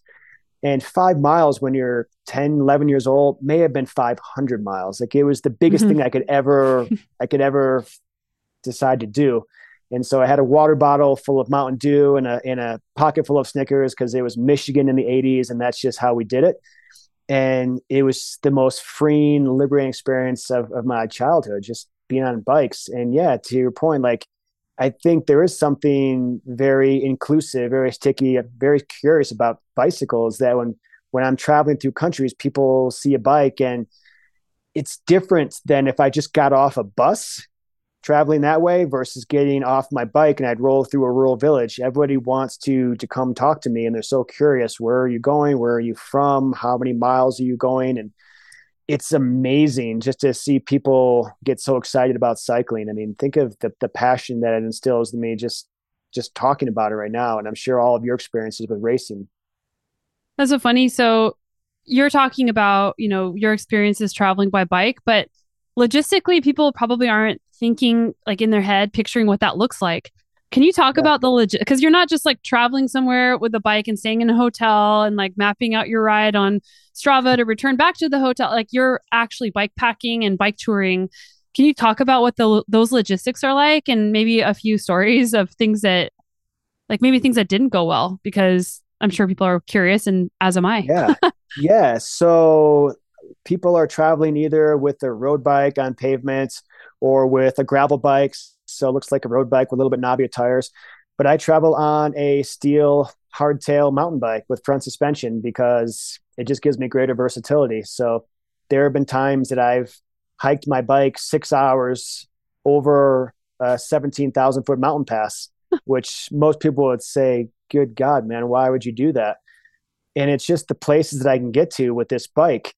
And five miles when you're 10, 11 years old may have been 500 miles. Like it was the biggest mm-hmm. thing I could ever, I could ever decide to do. And so I had a water bottle full of Mountain Dew and a, and a pocket full of Snickers because it was Michigan in the 80s. And that's just how we did it. And it was the most freeing, liberating experience of, of my childhood, just being on bikes. And yeah, to your point, like, I think there is something very inclusive, very sticky, very curious about bicycles that when, when I'm traveling through countries, people see a bike and it's different than if I just got off a bus traveling that way versus getting off my bike and I'd roll through a rural village. Everybody wants to to come talk to me and they're so curious. Where are you going? Where are you from? How many miles are you going? And it's amazing just to see people get so excited about cycling. I mean, think of the the passion that it instills in me just just talking about it right now. And I'm sure all of your experiences with racing. That's so funny. So you're talking about, you know, your experiences traveling by bike, but logistically people probably aren't thinking like in their head picturing what that looks like can you talk yeah. about the legit because you're not just like traveling somewhere with a bike and staying in a hotel and like mapping out your ride on strava to return back to the hotel like you're actually bike packing and bike touring can you talk about what the those logistics are like and maybe a few stories of things that like maybe things that didn't go well because i'm sure people are curious and as am i yeah yeah so people are traveling either with their road bike on pavements or with a gravel bike. So it looks like a road bike with a little bit knobbier tires. But I travel on a steel hardtail mountain bike with front suspension because it just gives me greater versatility. So there have been times that I've hiked my bike six hours over a 17,000 foot mountain pass, which most people would say, Good God, man, why would you do that? And it's just the places that I can get to with this bike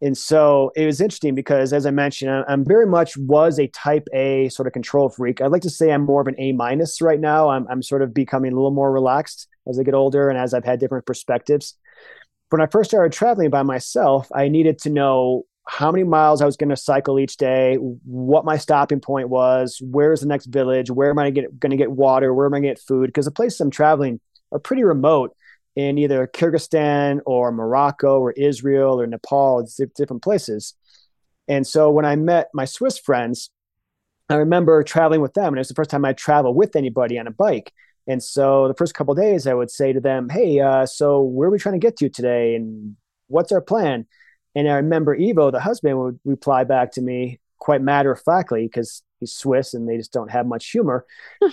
and so it was interesting because, as I mentioned, I'm very much was a type A sort of control freak. I'd like to say I'm more of an A minus right now. I'm, I'm sort of becoming a little more relaxed as I get older and as I've had different perspectives. When I first started traveling by myself, I needed to know how many miles I was going to cycle each day, what my stopping point was, where's the next village, where am I going to get water, where am I going to get food? Because the places I'm traveling are pretty remote in either Kyrgyzstan or Morocco or Israel or Nepal, different places. And so when I met my Swiss friends, I remember traveling with them, and it was the first time I traveled with anybody on a bike. And so the first couple days, I would say to them, "Hey, uh, so where are we trying to get to today, and what's our plan?" And I remember Evo, the husband, would reply back to me quite matter of factly because he's Swiss and they just don't have much humor.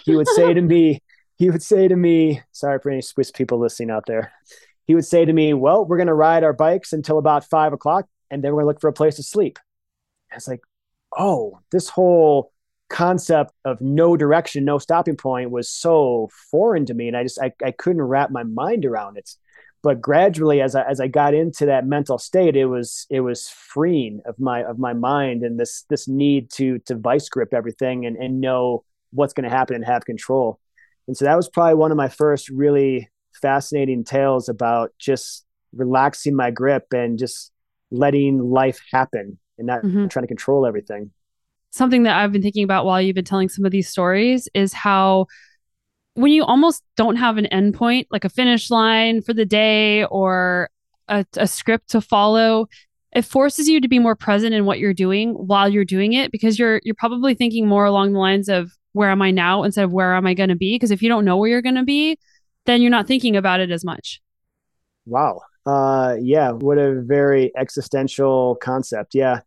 He would say to me, he would say to me, sorry for any Swiss people listening out there. He would say to me, Well, we're going to ride our bikes until about five o'clock, and then we're going to look for a place to sleep. I was like, Oh, this whole concept of no direction, no stopping point was so foreign to me. And I just, I, I couldn't wrap my mind around it. But gradually, as I, as I got into that mental state, it was, it was freeing of my, of my mind and this, this need to, to vice grip everything and, and know what's going to happen and have control. And so that was probably one of my first really fascinating tales about just relaxing my grip and just letting life happen and not mm-hmm. trying to control everything. Something that I've been thinking about while you've been telling some of these stories is how when you almost don't have an endpoint, like a finish line for the day or a, a script to follow, it forces you to be more present in what you're doing while you're doing it because you're you're probably thinking more along the lines of where am I now instead of where am I going to be? Because if you don't know where you're going to be, then you're not thinking about it as much. Wow. Uh, yeah. What a very existential concept. Yeah.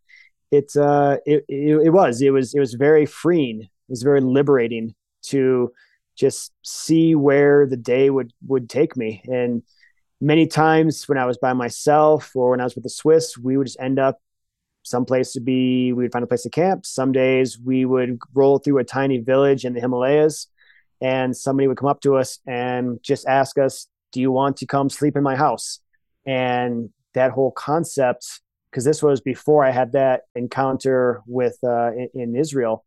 It's, uh, it, it, it was, it was, it was very freeing. It was very liberating to just see where the day would, would take me. And many times when I was by myself or when I was with the Swiss, we would just end up some place to be we would find a place to camp some days we would roll through a tiny village in the himalayas and somebody would come up to us and just ask us do you want to come sleep in my house and that whole concept because this was before I had that encounter with uh, in, in Israel.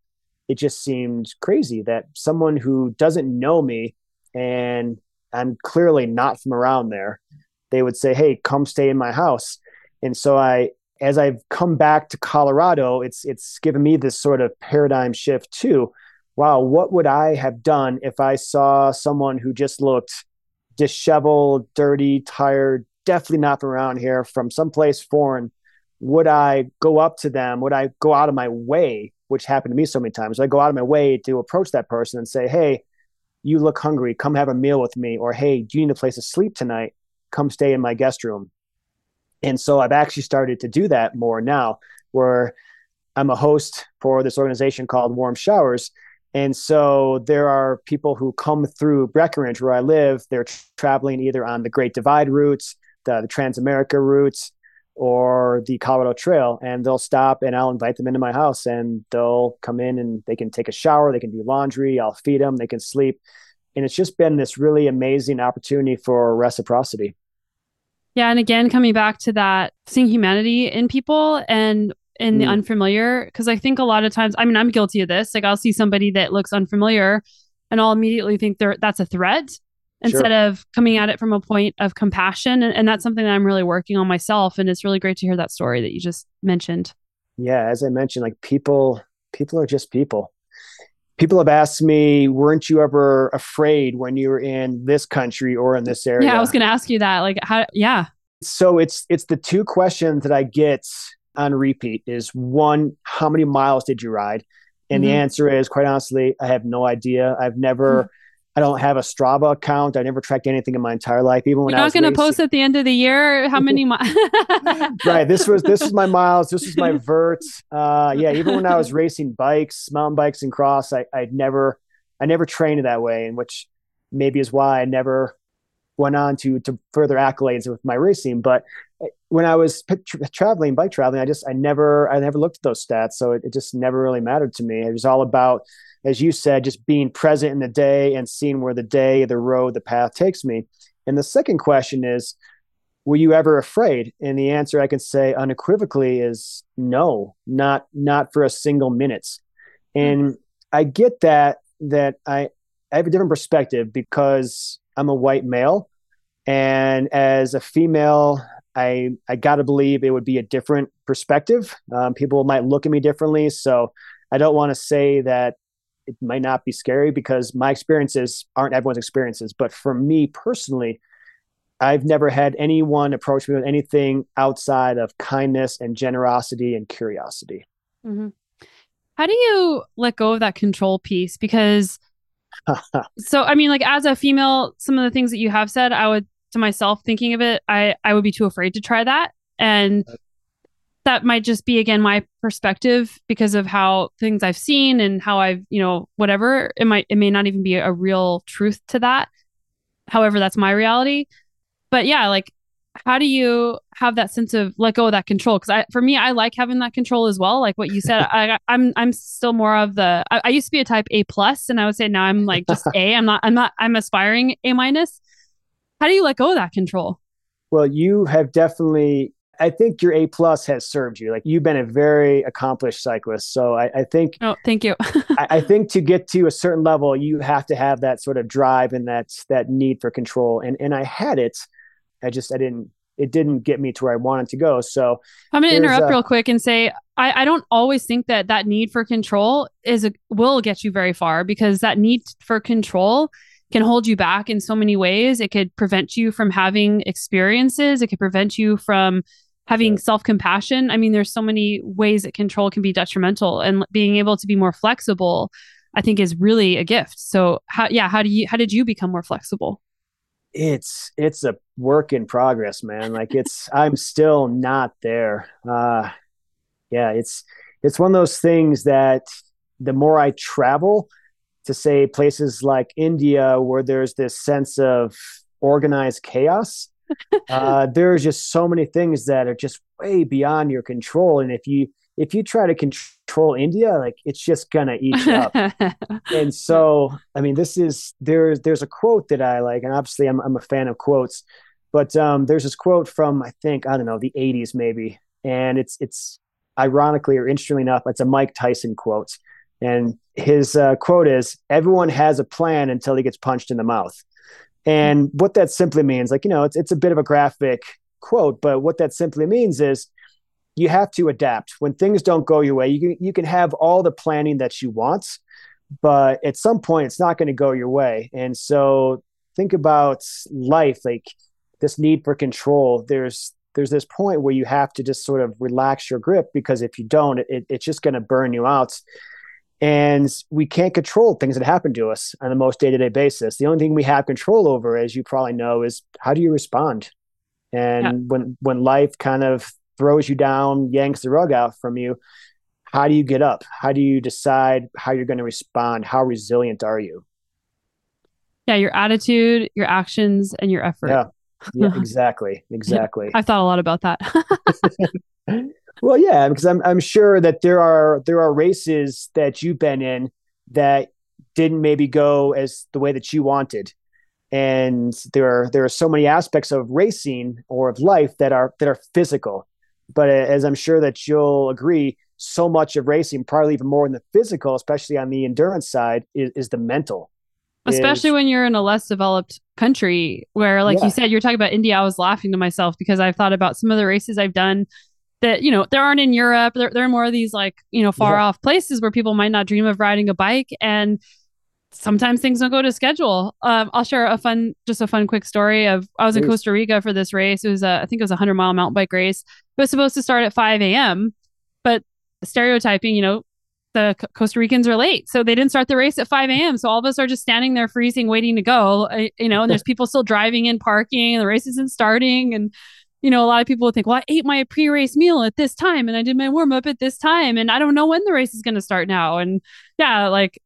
It just seemed crazy that someone who doesn't know me and I'm clearly not from around there, they would say, "Hey, come stay in my house." And so I, as I've come back to Colorado, it's it's given me this sort of paradigm shift too. Wow, what would I have done if I saw someone who just looked disheveled, dirty, tired, definitely not from around here, from someplace foreign? Would I go up to them? Would I go out of my way, which happened to me so many times? Would I go out of my way to approach that person and say, "Hey, you look hungry, come have a meal with me, or hey, do you need a place to sleep tonight? Come stay in my guest room. And so I've actually started to do that more now, where I'm a host for this organization called Warm Showers. And so there are people who come through Breckenridge, where I live. They're traveling either on the Great Divide routes, the, the Transamerica routes, or the Colorado Trail, and they'll stop and I'll invite them into my house and they'll come in and they can take a shower, they can do laundry, I'll feed them, they can sleep. And it's just been this really amazing opportunity for reciprocity. Yeah. And again, coming back to that, seeing humanity in people and in the mm. unfamiliar, because I think a lot of times, I mean, I'm guilty of this. Like I'll see somebody that looks unfamiliar and I'll immediately think they're, that's a threat instead sure. of coming at it from a point of compassion. And, and, that's something that I'm really working on myself. And it's really great to hear that story that you just mentioned. Yeah, as I mentioned, like people, people are just people. People have asked me, weren't you ever afraid when you were in this country or in this area? Yeah, I was going to ask you that. Like, how, yeah. So it's, it's the two questions that I get on repeat is one, how many miles did you ride? And mm-hmm. the answer is quite honestly, I have no idea. I've never, mm-hmm I don't have a Strava account. I never tracked anything in my entire life. Even when You're I was not going to post at the end of the year how many miles. right. This was this was my miles. This was my vert. Uh, yeah. Even when I was racing bikes, mountain bikes, and cross, I I never I never trained that way, and which maybe is why I never went on to to further accolades with my racing. But when I was tra- traveling, bike traveling, I just I never I never looked at those stats, so it, it just never really mattered to me. It was all about as you said, just being present in the day and seeing where the day, the road, the path takes me. And the second question is, were you ever afraid? And the answer I can say unequivocally is no, not not for a single minute. And mm-hmm. I get that that I I have a different perspective because I'm a white male, and as a female, I I gotta believe it would be a different perspective. Um, people might look at me differently, so I don't want to say that it might not be scary because my experiences aren't everyone's experiences. But for me personally, I've never had anyone approach me with anything outside of kindness and generosity and curiosity. Mm-hmm. How do you let go of that control piece? Because, so I mean, like as a female, some of the things that you have said, I would to myself thinking of it, I I would be too afraid to try that, and that might just be again my perspective because of how things I've seen and how I've, you know, whatever. It might it may not even be a real truth to that. However, that's my reality. But yeah, like how do you have that sense of let go of that control? Because I, for me, I like having that control as well. Like what you said, I, I'm, I'm still more of the. I, I, used to be a type A plus, and I would say now I'm like just A. I'm not, I'm not, I'm aspiring A minus. How do you let go of that control? Well, you have definitely I think your A plus has served you. Like you've been a very accomplished cyclist. So I, I think. Oh, thank you. I, I, think to get to a certain level, you have to have that sort of drive and that that need for control. And and I had it. I just I didn't. It didn't get me to where I wanted to go. So I'm going to interrupt a, real quick and say I, I don't always think that that need for control is a, will get you very far because that need for control can hold you back in so many ways. It could prevent you from having experiences. It could prevent you from having self compassion. I mean, there's so many ways that control can be detrimental, and being able to be more flexible, I think, is really a gift. So, how, yeah, how do you, how did you become more flexible? It's it's a work in progress, man. Like it's I'm still not there. Uh, yeah, it's it's one of those things that the more I travel to say places like India, where there's this sense of organized chaos, uh, there's just so many things that are just way beyond your control. And if you if you try to control India, like it's just gonna eat you up. and so, I mean, this is there's there's a quote that I like, and obviously I'm I'm a fan of quotes, but um, there's this quote from I think I don't know the 80s maybe, and it's it's ironically or interestingly enough, it's a Mike Tyson quote, and his uh, quote is, "Everyone has a plan until he gets punched in the mouth." And what that simply means, like you know, it's it's a bit of a graphic quote, but what that simply means is you have to adapt when things don't go your way. You can you can have all the planning that you want, but at some point it's not going to go your way. And so think about life like this need for control. There's there's this point where you have to just sort of relax your grip because if you don't, it, it's just going to burn you out. And we can't control things that happen to us on the most day to day basis. The only thing we have control over, as you probably know, is how do you respond? And yeah. when when life kind of throws you down, yanks the rug out from you, how do you get up? How do you decide how you're going to respond? How resilient are you? Yeah, your attitude, your actions, and your effort. Yeah, yeah, exactly, exactly. I've thought a lot about that. well, yeah, because I'm I'm sure that there are there are races that you've been in that didn't maybe go as the way that you wanted, and there are there are so many aspects of racing or of life that are that are physical. But uh, as I'm sure that you'll agree, so much of racing, probably even more than the physical, especially on the endurance side, is, is the mental especially is, when you're in a less developed country where like yeah. you said you're talking about india i was laughing to myself because i've thought about some of the races i've done that you know there aren't in europe there, there are more of these like you know far yeah. off places where people might not dream of riding a bike and sometimes things don't go to schedule um, i'll share a fun just a fun quick story of i was Please. in costa rica for this race it was a, i think it was a 100 mile mountain bike race it was supposed to start at 5 a.m but stereotyping you know the Costa Ricans are late. So they didn't start the race at 5 a.m. So all of us are just standing there freezing, waiting to go. Uh, you know, and there's people still driving in, parking, and the race isn't starting. And, you know, a lot of people would think, well, I ate my pre race meal at this time and I did my warm up at this time. And I don't know when the race is going to start now. And yeah, like,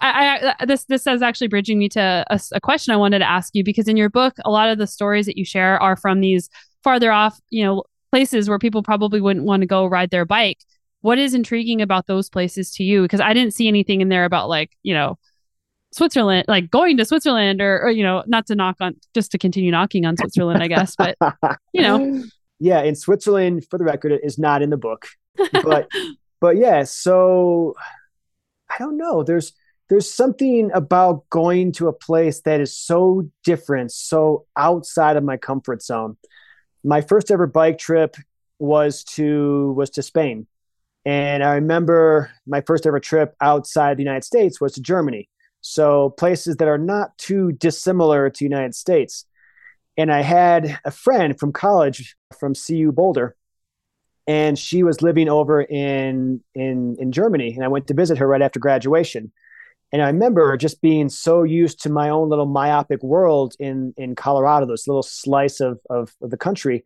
I, I, this this is actually bridging me to a, a question I wanted to ask you because in your book a lot of the stories that you share are from these farther off you know places where people probably wouldn't want to go ride their bike what is intriguing about those places to you? Because I didn't see anything in there about like, you know, Switzerland, like going to Switzerland or, or, you know, not to knock on, just to continue knocking on Switzerland, I guess, but, you know. Yeah, in Switzerland, for the record, it is not in the book. But, but yeah, so I don't know. There's, there's something about going to a place that is so different, so outside of my comfort zone. My first ever bike trip was to was to Spain and I remember my first ever trip outside the United States was to Germany. So places that are not too dissimilar to United States. And I had a friend from college from CU Boulder, and she was living over in in in Germany. And I went to visit her right after graduation. And I remember just being so used to my own little myopic world in in Colorado, this little slice of, of, of the country,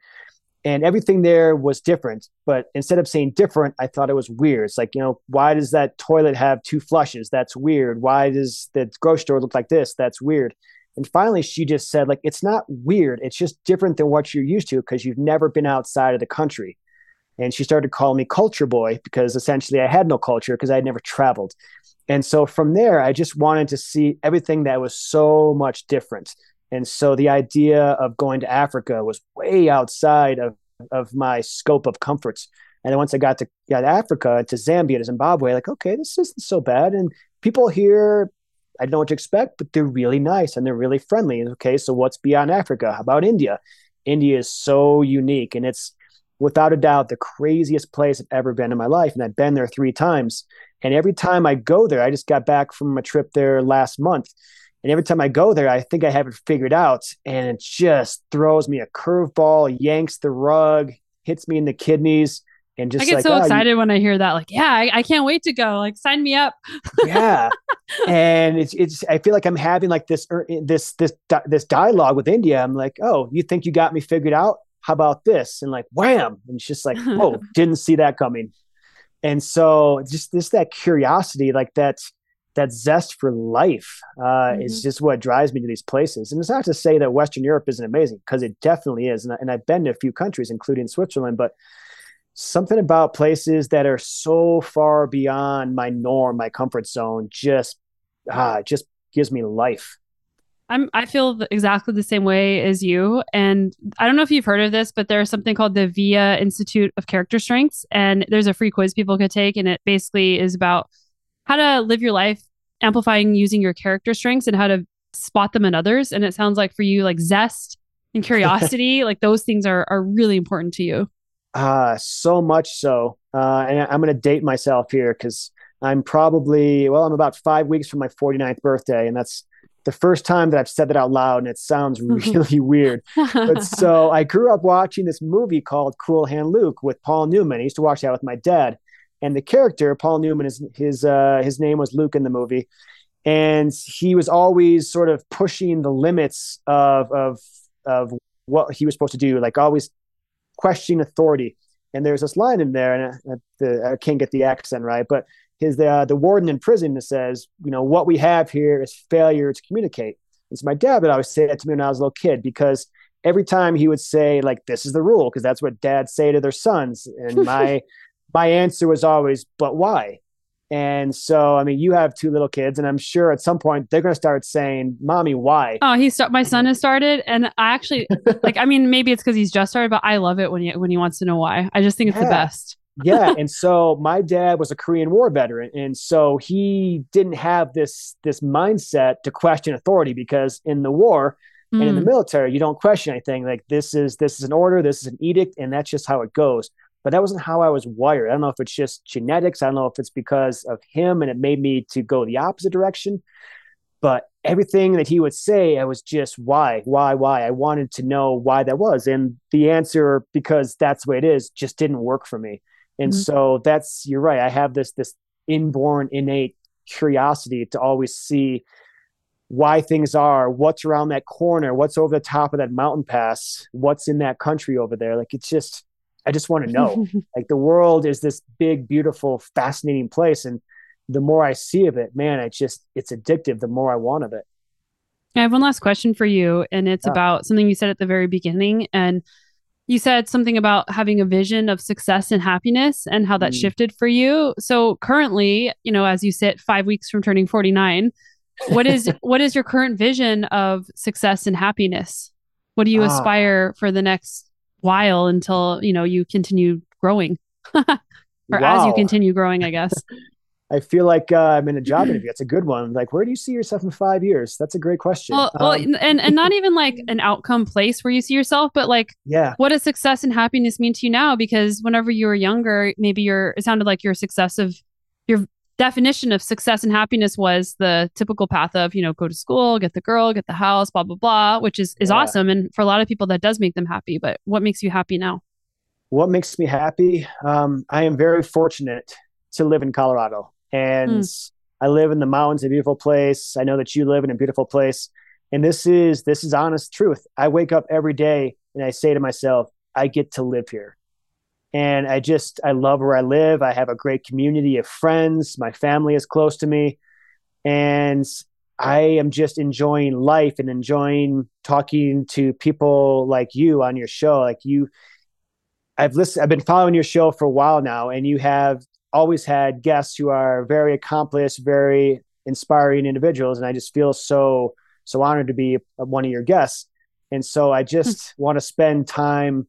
and everything there was different but instead of saying different i thought it was weird. It's like you know why does that toilet have two flushes? That's weird. Why does the grocery store look like this? That's weird. And finally she just said like it's not weird. It's just different than what you're used to because you've never been outside of the country. And she started calling me culture boy because essentially i had no culture because i had never traveled. And so from there i just wanted to see everything that was so much different and so the idea of going to Africa was way outside of, of my scope of comforts. And then once I got to, got Africa, to Zambia, to Zimbabwe, like, okay, this isn't so bad. And people here, I don't know what to expect, but they're really nice and they're really friendly. Okay, so what's beyond Africa? How about India? India is so unique and it's without a doubt the craziest place I've ever been in my life. And I've been there three times. And every time I go there, I just got back from a trip there last month. And every time I go there, I think I have it figured out, and it just throws me a curveball, yanks the rug, hits me in the kidneys, and just I get like, so oh, excited you... when I hear that. Like, yeah, I, I, can't wait to go. Like, sign me up. yeah, and it's it's. I feel like I'm having like this er, this this this dialogue with India. I'm like, oh, you think you got me figured out? How about this? And like, wham! And it's just like, oh, didn't see that coming. And so just this that curiosity, like that that zest for life uh, mm-hmm. is just what drives me to these places. And it's not to say that Western Europe isn't amazing, because it definitely is. And, I, and I've been to a few countries, including Switzerland, but something about places that are so far beyond my norm, my comfort zone, just ah, just gives me life. I'm I feel exactly the same way as you and I don't know if you've heard of this but there's something called the VIA Institute of Character Strengths and there's a free quiz people could take and it basically is about how to live your life amplifying using your character strengths and how to spot them in others and it sounds like for you like zest and curiosity like those things are are really important to you. Uh so much so. Uh and I'm going to date myself here cuz I'm probably well I'm about 5 weeks from my 49th birthday and that's the first time that I've said that out loud, and it sounds really weird. But so I grew up watching this movie called Cool Hand Luke with Paul Newman. I used to watch that with my dad, and the character Paul Newman is his uh, his name was Luke in the movie, and he was always sort of pushing the limits of of of what he was supposed to do, like always questioning authority. And there's this line in there, and I, the, I can't get the accent right, but his the uh, the warden in prison that says, you know, what we have here is failure to communicate. And so my dad would always say that to me when I was a little kid because every time he would say like this is the rule because that's what dads say to their sons and my my answer was always but why and so i mean you have two little kids and i'm sure at some point they're going to start saying mommy why oh he start my son has started and i actually like i mean maybe it's because he's just started but i love it when he when he wants to know why i just think it's yeah. the best yeah and so my dad was a korean war veteran and so he didn't have this this mindset to question authority because in the war mm. and in the mm. military you don't question anything like this is this is an order this is an edict and that's just how it goes but that wasn't how i was wired. I don't know if it's just genetics. I don't know if it's because of him and it made me to go the opposite direction but everything that he would say i was just why why why? I wanted to know why that was. And the answer because that's the way it is just didn't work for me. And mm-hmm. so that's you're right. I have this this inborn innate curiosity to always see why things are what's around that corner what's over the top of that mountain pass what's in that country over there. Like it's just i just want to know like the world is this big beautiful fascinating place and the more i see of it man it's just it's addictive the more i want of it i have one last question for you and it's yeah. about something you said at the very beginning and you said something about having a vision of success and happiness and how that mm. shifted for you. So currently, you know, as you sit 5 weeks from turning 49, what is what is your current vision of success and happiness? What do you ah. aspire for the next while until, you know, you continue growing? or wow. as you continue growing, I guess. I feel like uh, I'm in a job interview. That's a good one. Like, where do you see yourself in five years? That's a great question. Well, um, well and and not even like an outcome place where you see yourself, but like, yeah, what does success and happiness mean to you now? Because whenever you were younger, maybe you're it sounded like your success of your definition of success and happiness was the typical path of you know go to school, get the girl, get the house, blah blah blah, which is is yeah. awesome. And for a lot of people, that does make them happy. But what makes you happy now? What makes me happy? Um, I am very fortunate to live in Colorado and mm. I live in the mountains, a beautiful place. I know that you live in a beautiful place. And this is this is honest truth. I wake up every day and I say to myself, I get to live here. And I just I love where I live. I have a great community of friends. My family is close to me. And I am just enjoying life and enjoying talking to people like you on your show. Like you I've listened I've been following your show for a while now and you have always had guests who are very accomplished, very inspiring individuals, and I just feel so so honored to be one of your guests. And so I just hmm. want to spend time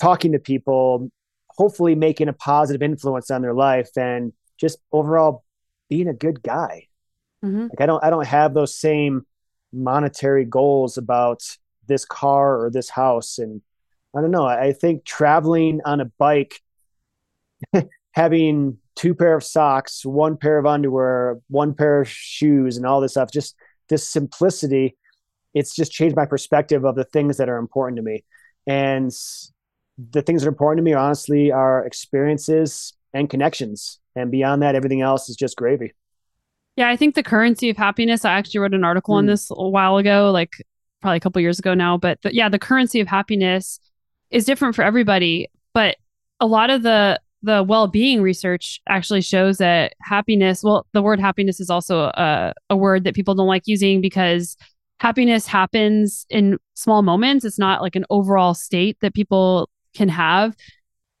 talking to people, hopefully making a positive influence on their life, and just overall being a good guy. Mm-hmm. Like I don't I don't have those same monetary goals about this car or this house and I don't know. I think traveling on a bike having two pair of socks, one pair of underwear, one pair of shoes, and all this stuff, just this simplicity, it's just changed my perspective of the things that are important to me. And the things that are important to me, honestly, are experiences and connections. And beyond that, everything else is just gravy. Yeah, I think the currency of happiness. I actually wrote an article mm. on this a while ago, like probably a couple years ago now. But the, yeah, the currency of happiness is different for everybody. But a lot of the the well-being research actually shows that happiness well the word happiness is also a, a word that people don't like using because happiness happens in small moments it's not like an overall state that people can have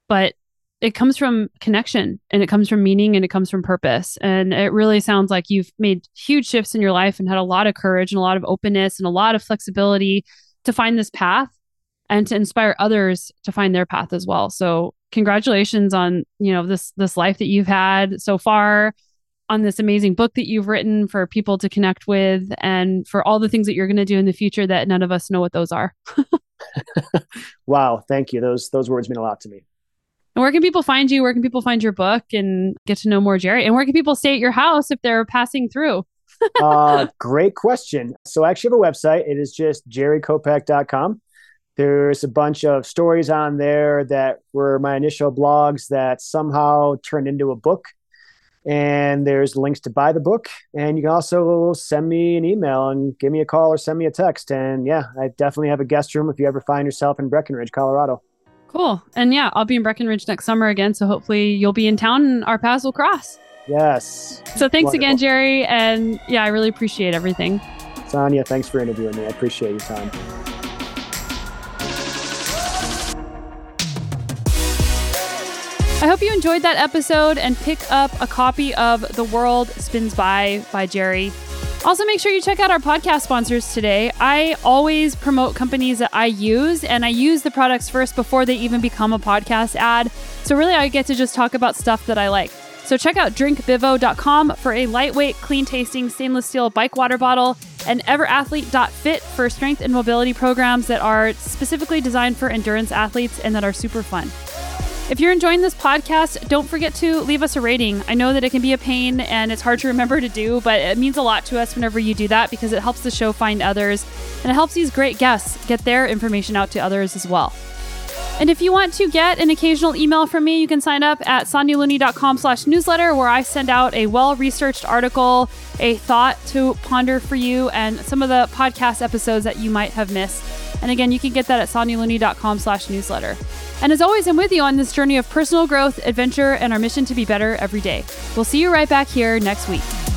but it comes from connection and it comes from meaning and it comes from purpose. And it really sounds like you've made huge shifts in your life and had a lot of courage and a lot of openness and a lot of flexibility to find this path and to inspire others to find their path as well. So congratulations on, you know, this this life that you've had so far on this amazing book that you've written for people to connect with and for all the things that you're going to do in the future that none of us know what those are. wow, thank you. Those those words mean a lot to me. And where can people find you? Where can people find your book and get to know more Jerry? And where can people stay at your house if they're passing through? uh, great question. So I actually have a website. It is just jerrykopack.com. There's a bunch of stories on there that were my initial blogs that somehow turned into a book. And there's links to buy the book. And you can also send me an email and give me a call or send me a text. And yeah, I definitely have a guest room if you ever find yourself in Breckenridge, Colorado. Cool. And yeah, I'll be in Breckenridge next summer again. So hopefully you'll be in town and our paths will cross. Yes. So thanks Wonderful. again, Jerry. And yeah, I really appreciate everything. Sonya, thanks for interviewing me. I appreciate your time. I hope you enjoyed that episode and pick up a copy of The World Spins By by Jerry. Also, make sure you check out our podcast sponsors today. I always promote companies that I use, and I use the products first before they even become a podcast ad. So, really, I get to just talk about stuff that I like. So, check out drinkbivo.com for a lightweight, clean tasting stainless steel bike water bottle, and everathlete.fit for strength and mobility programs that are specifically designed for endurance athletes and that are super fun. If you're enjoying this podcast, don't forget to leave us a rating. I know that it can be a pain and it's hard to remember to do, but it means a lot to us whenever you do that because it helps the show find others and it helps these great guests get their information out to others as well. And if you want to get an occasional email from me, you can sign up at sonyalooney.com slash newsletter where I send out a well-researched article, a thought to ponder for you, and some of the podcast episodes that you might have missed. And again, you can get that at sonyalooney.com slash newsletter. And as always, I'm with you on this journey of personal growth, adventure, and our mission to be better every day. We'll see you right back here next week.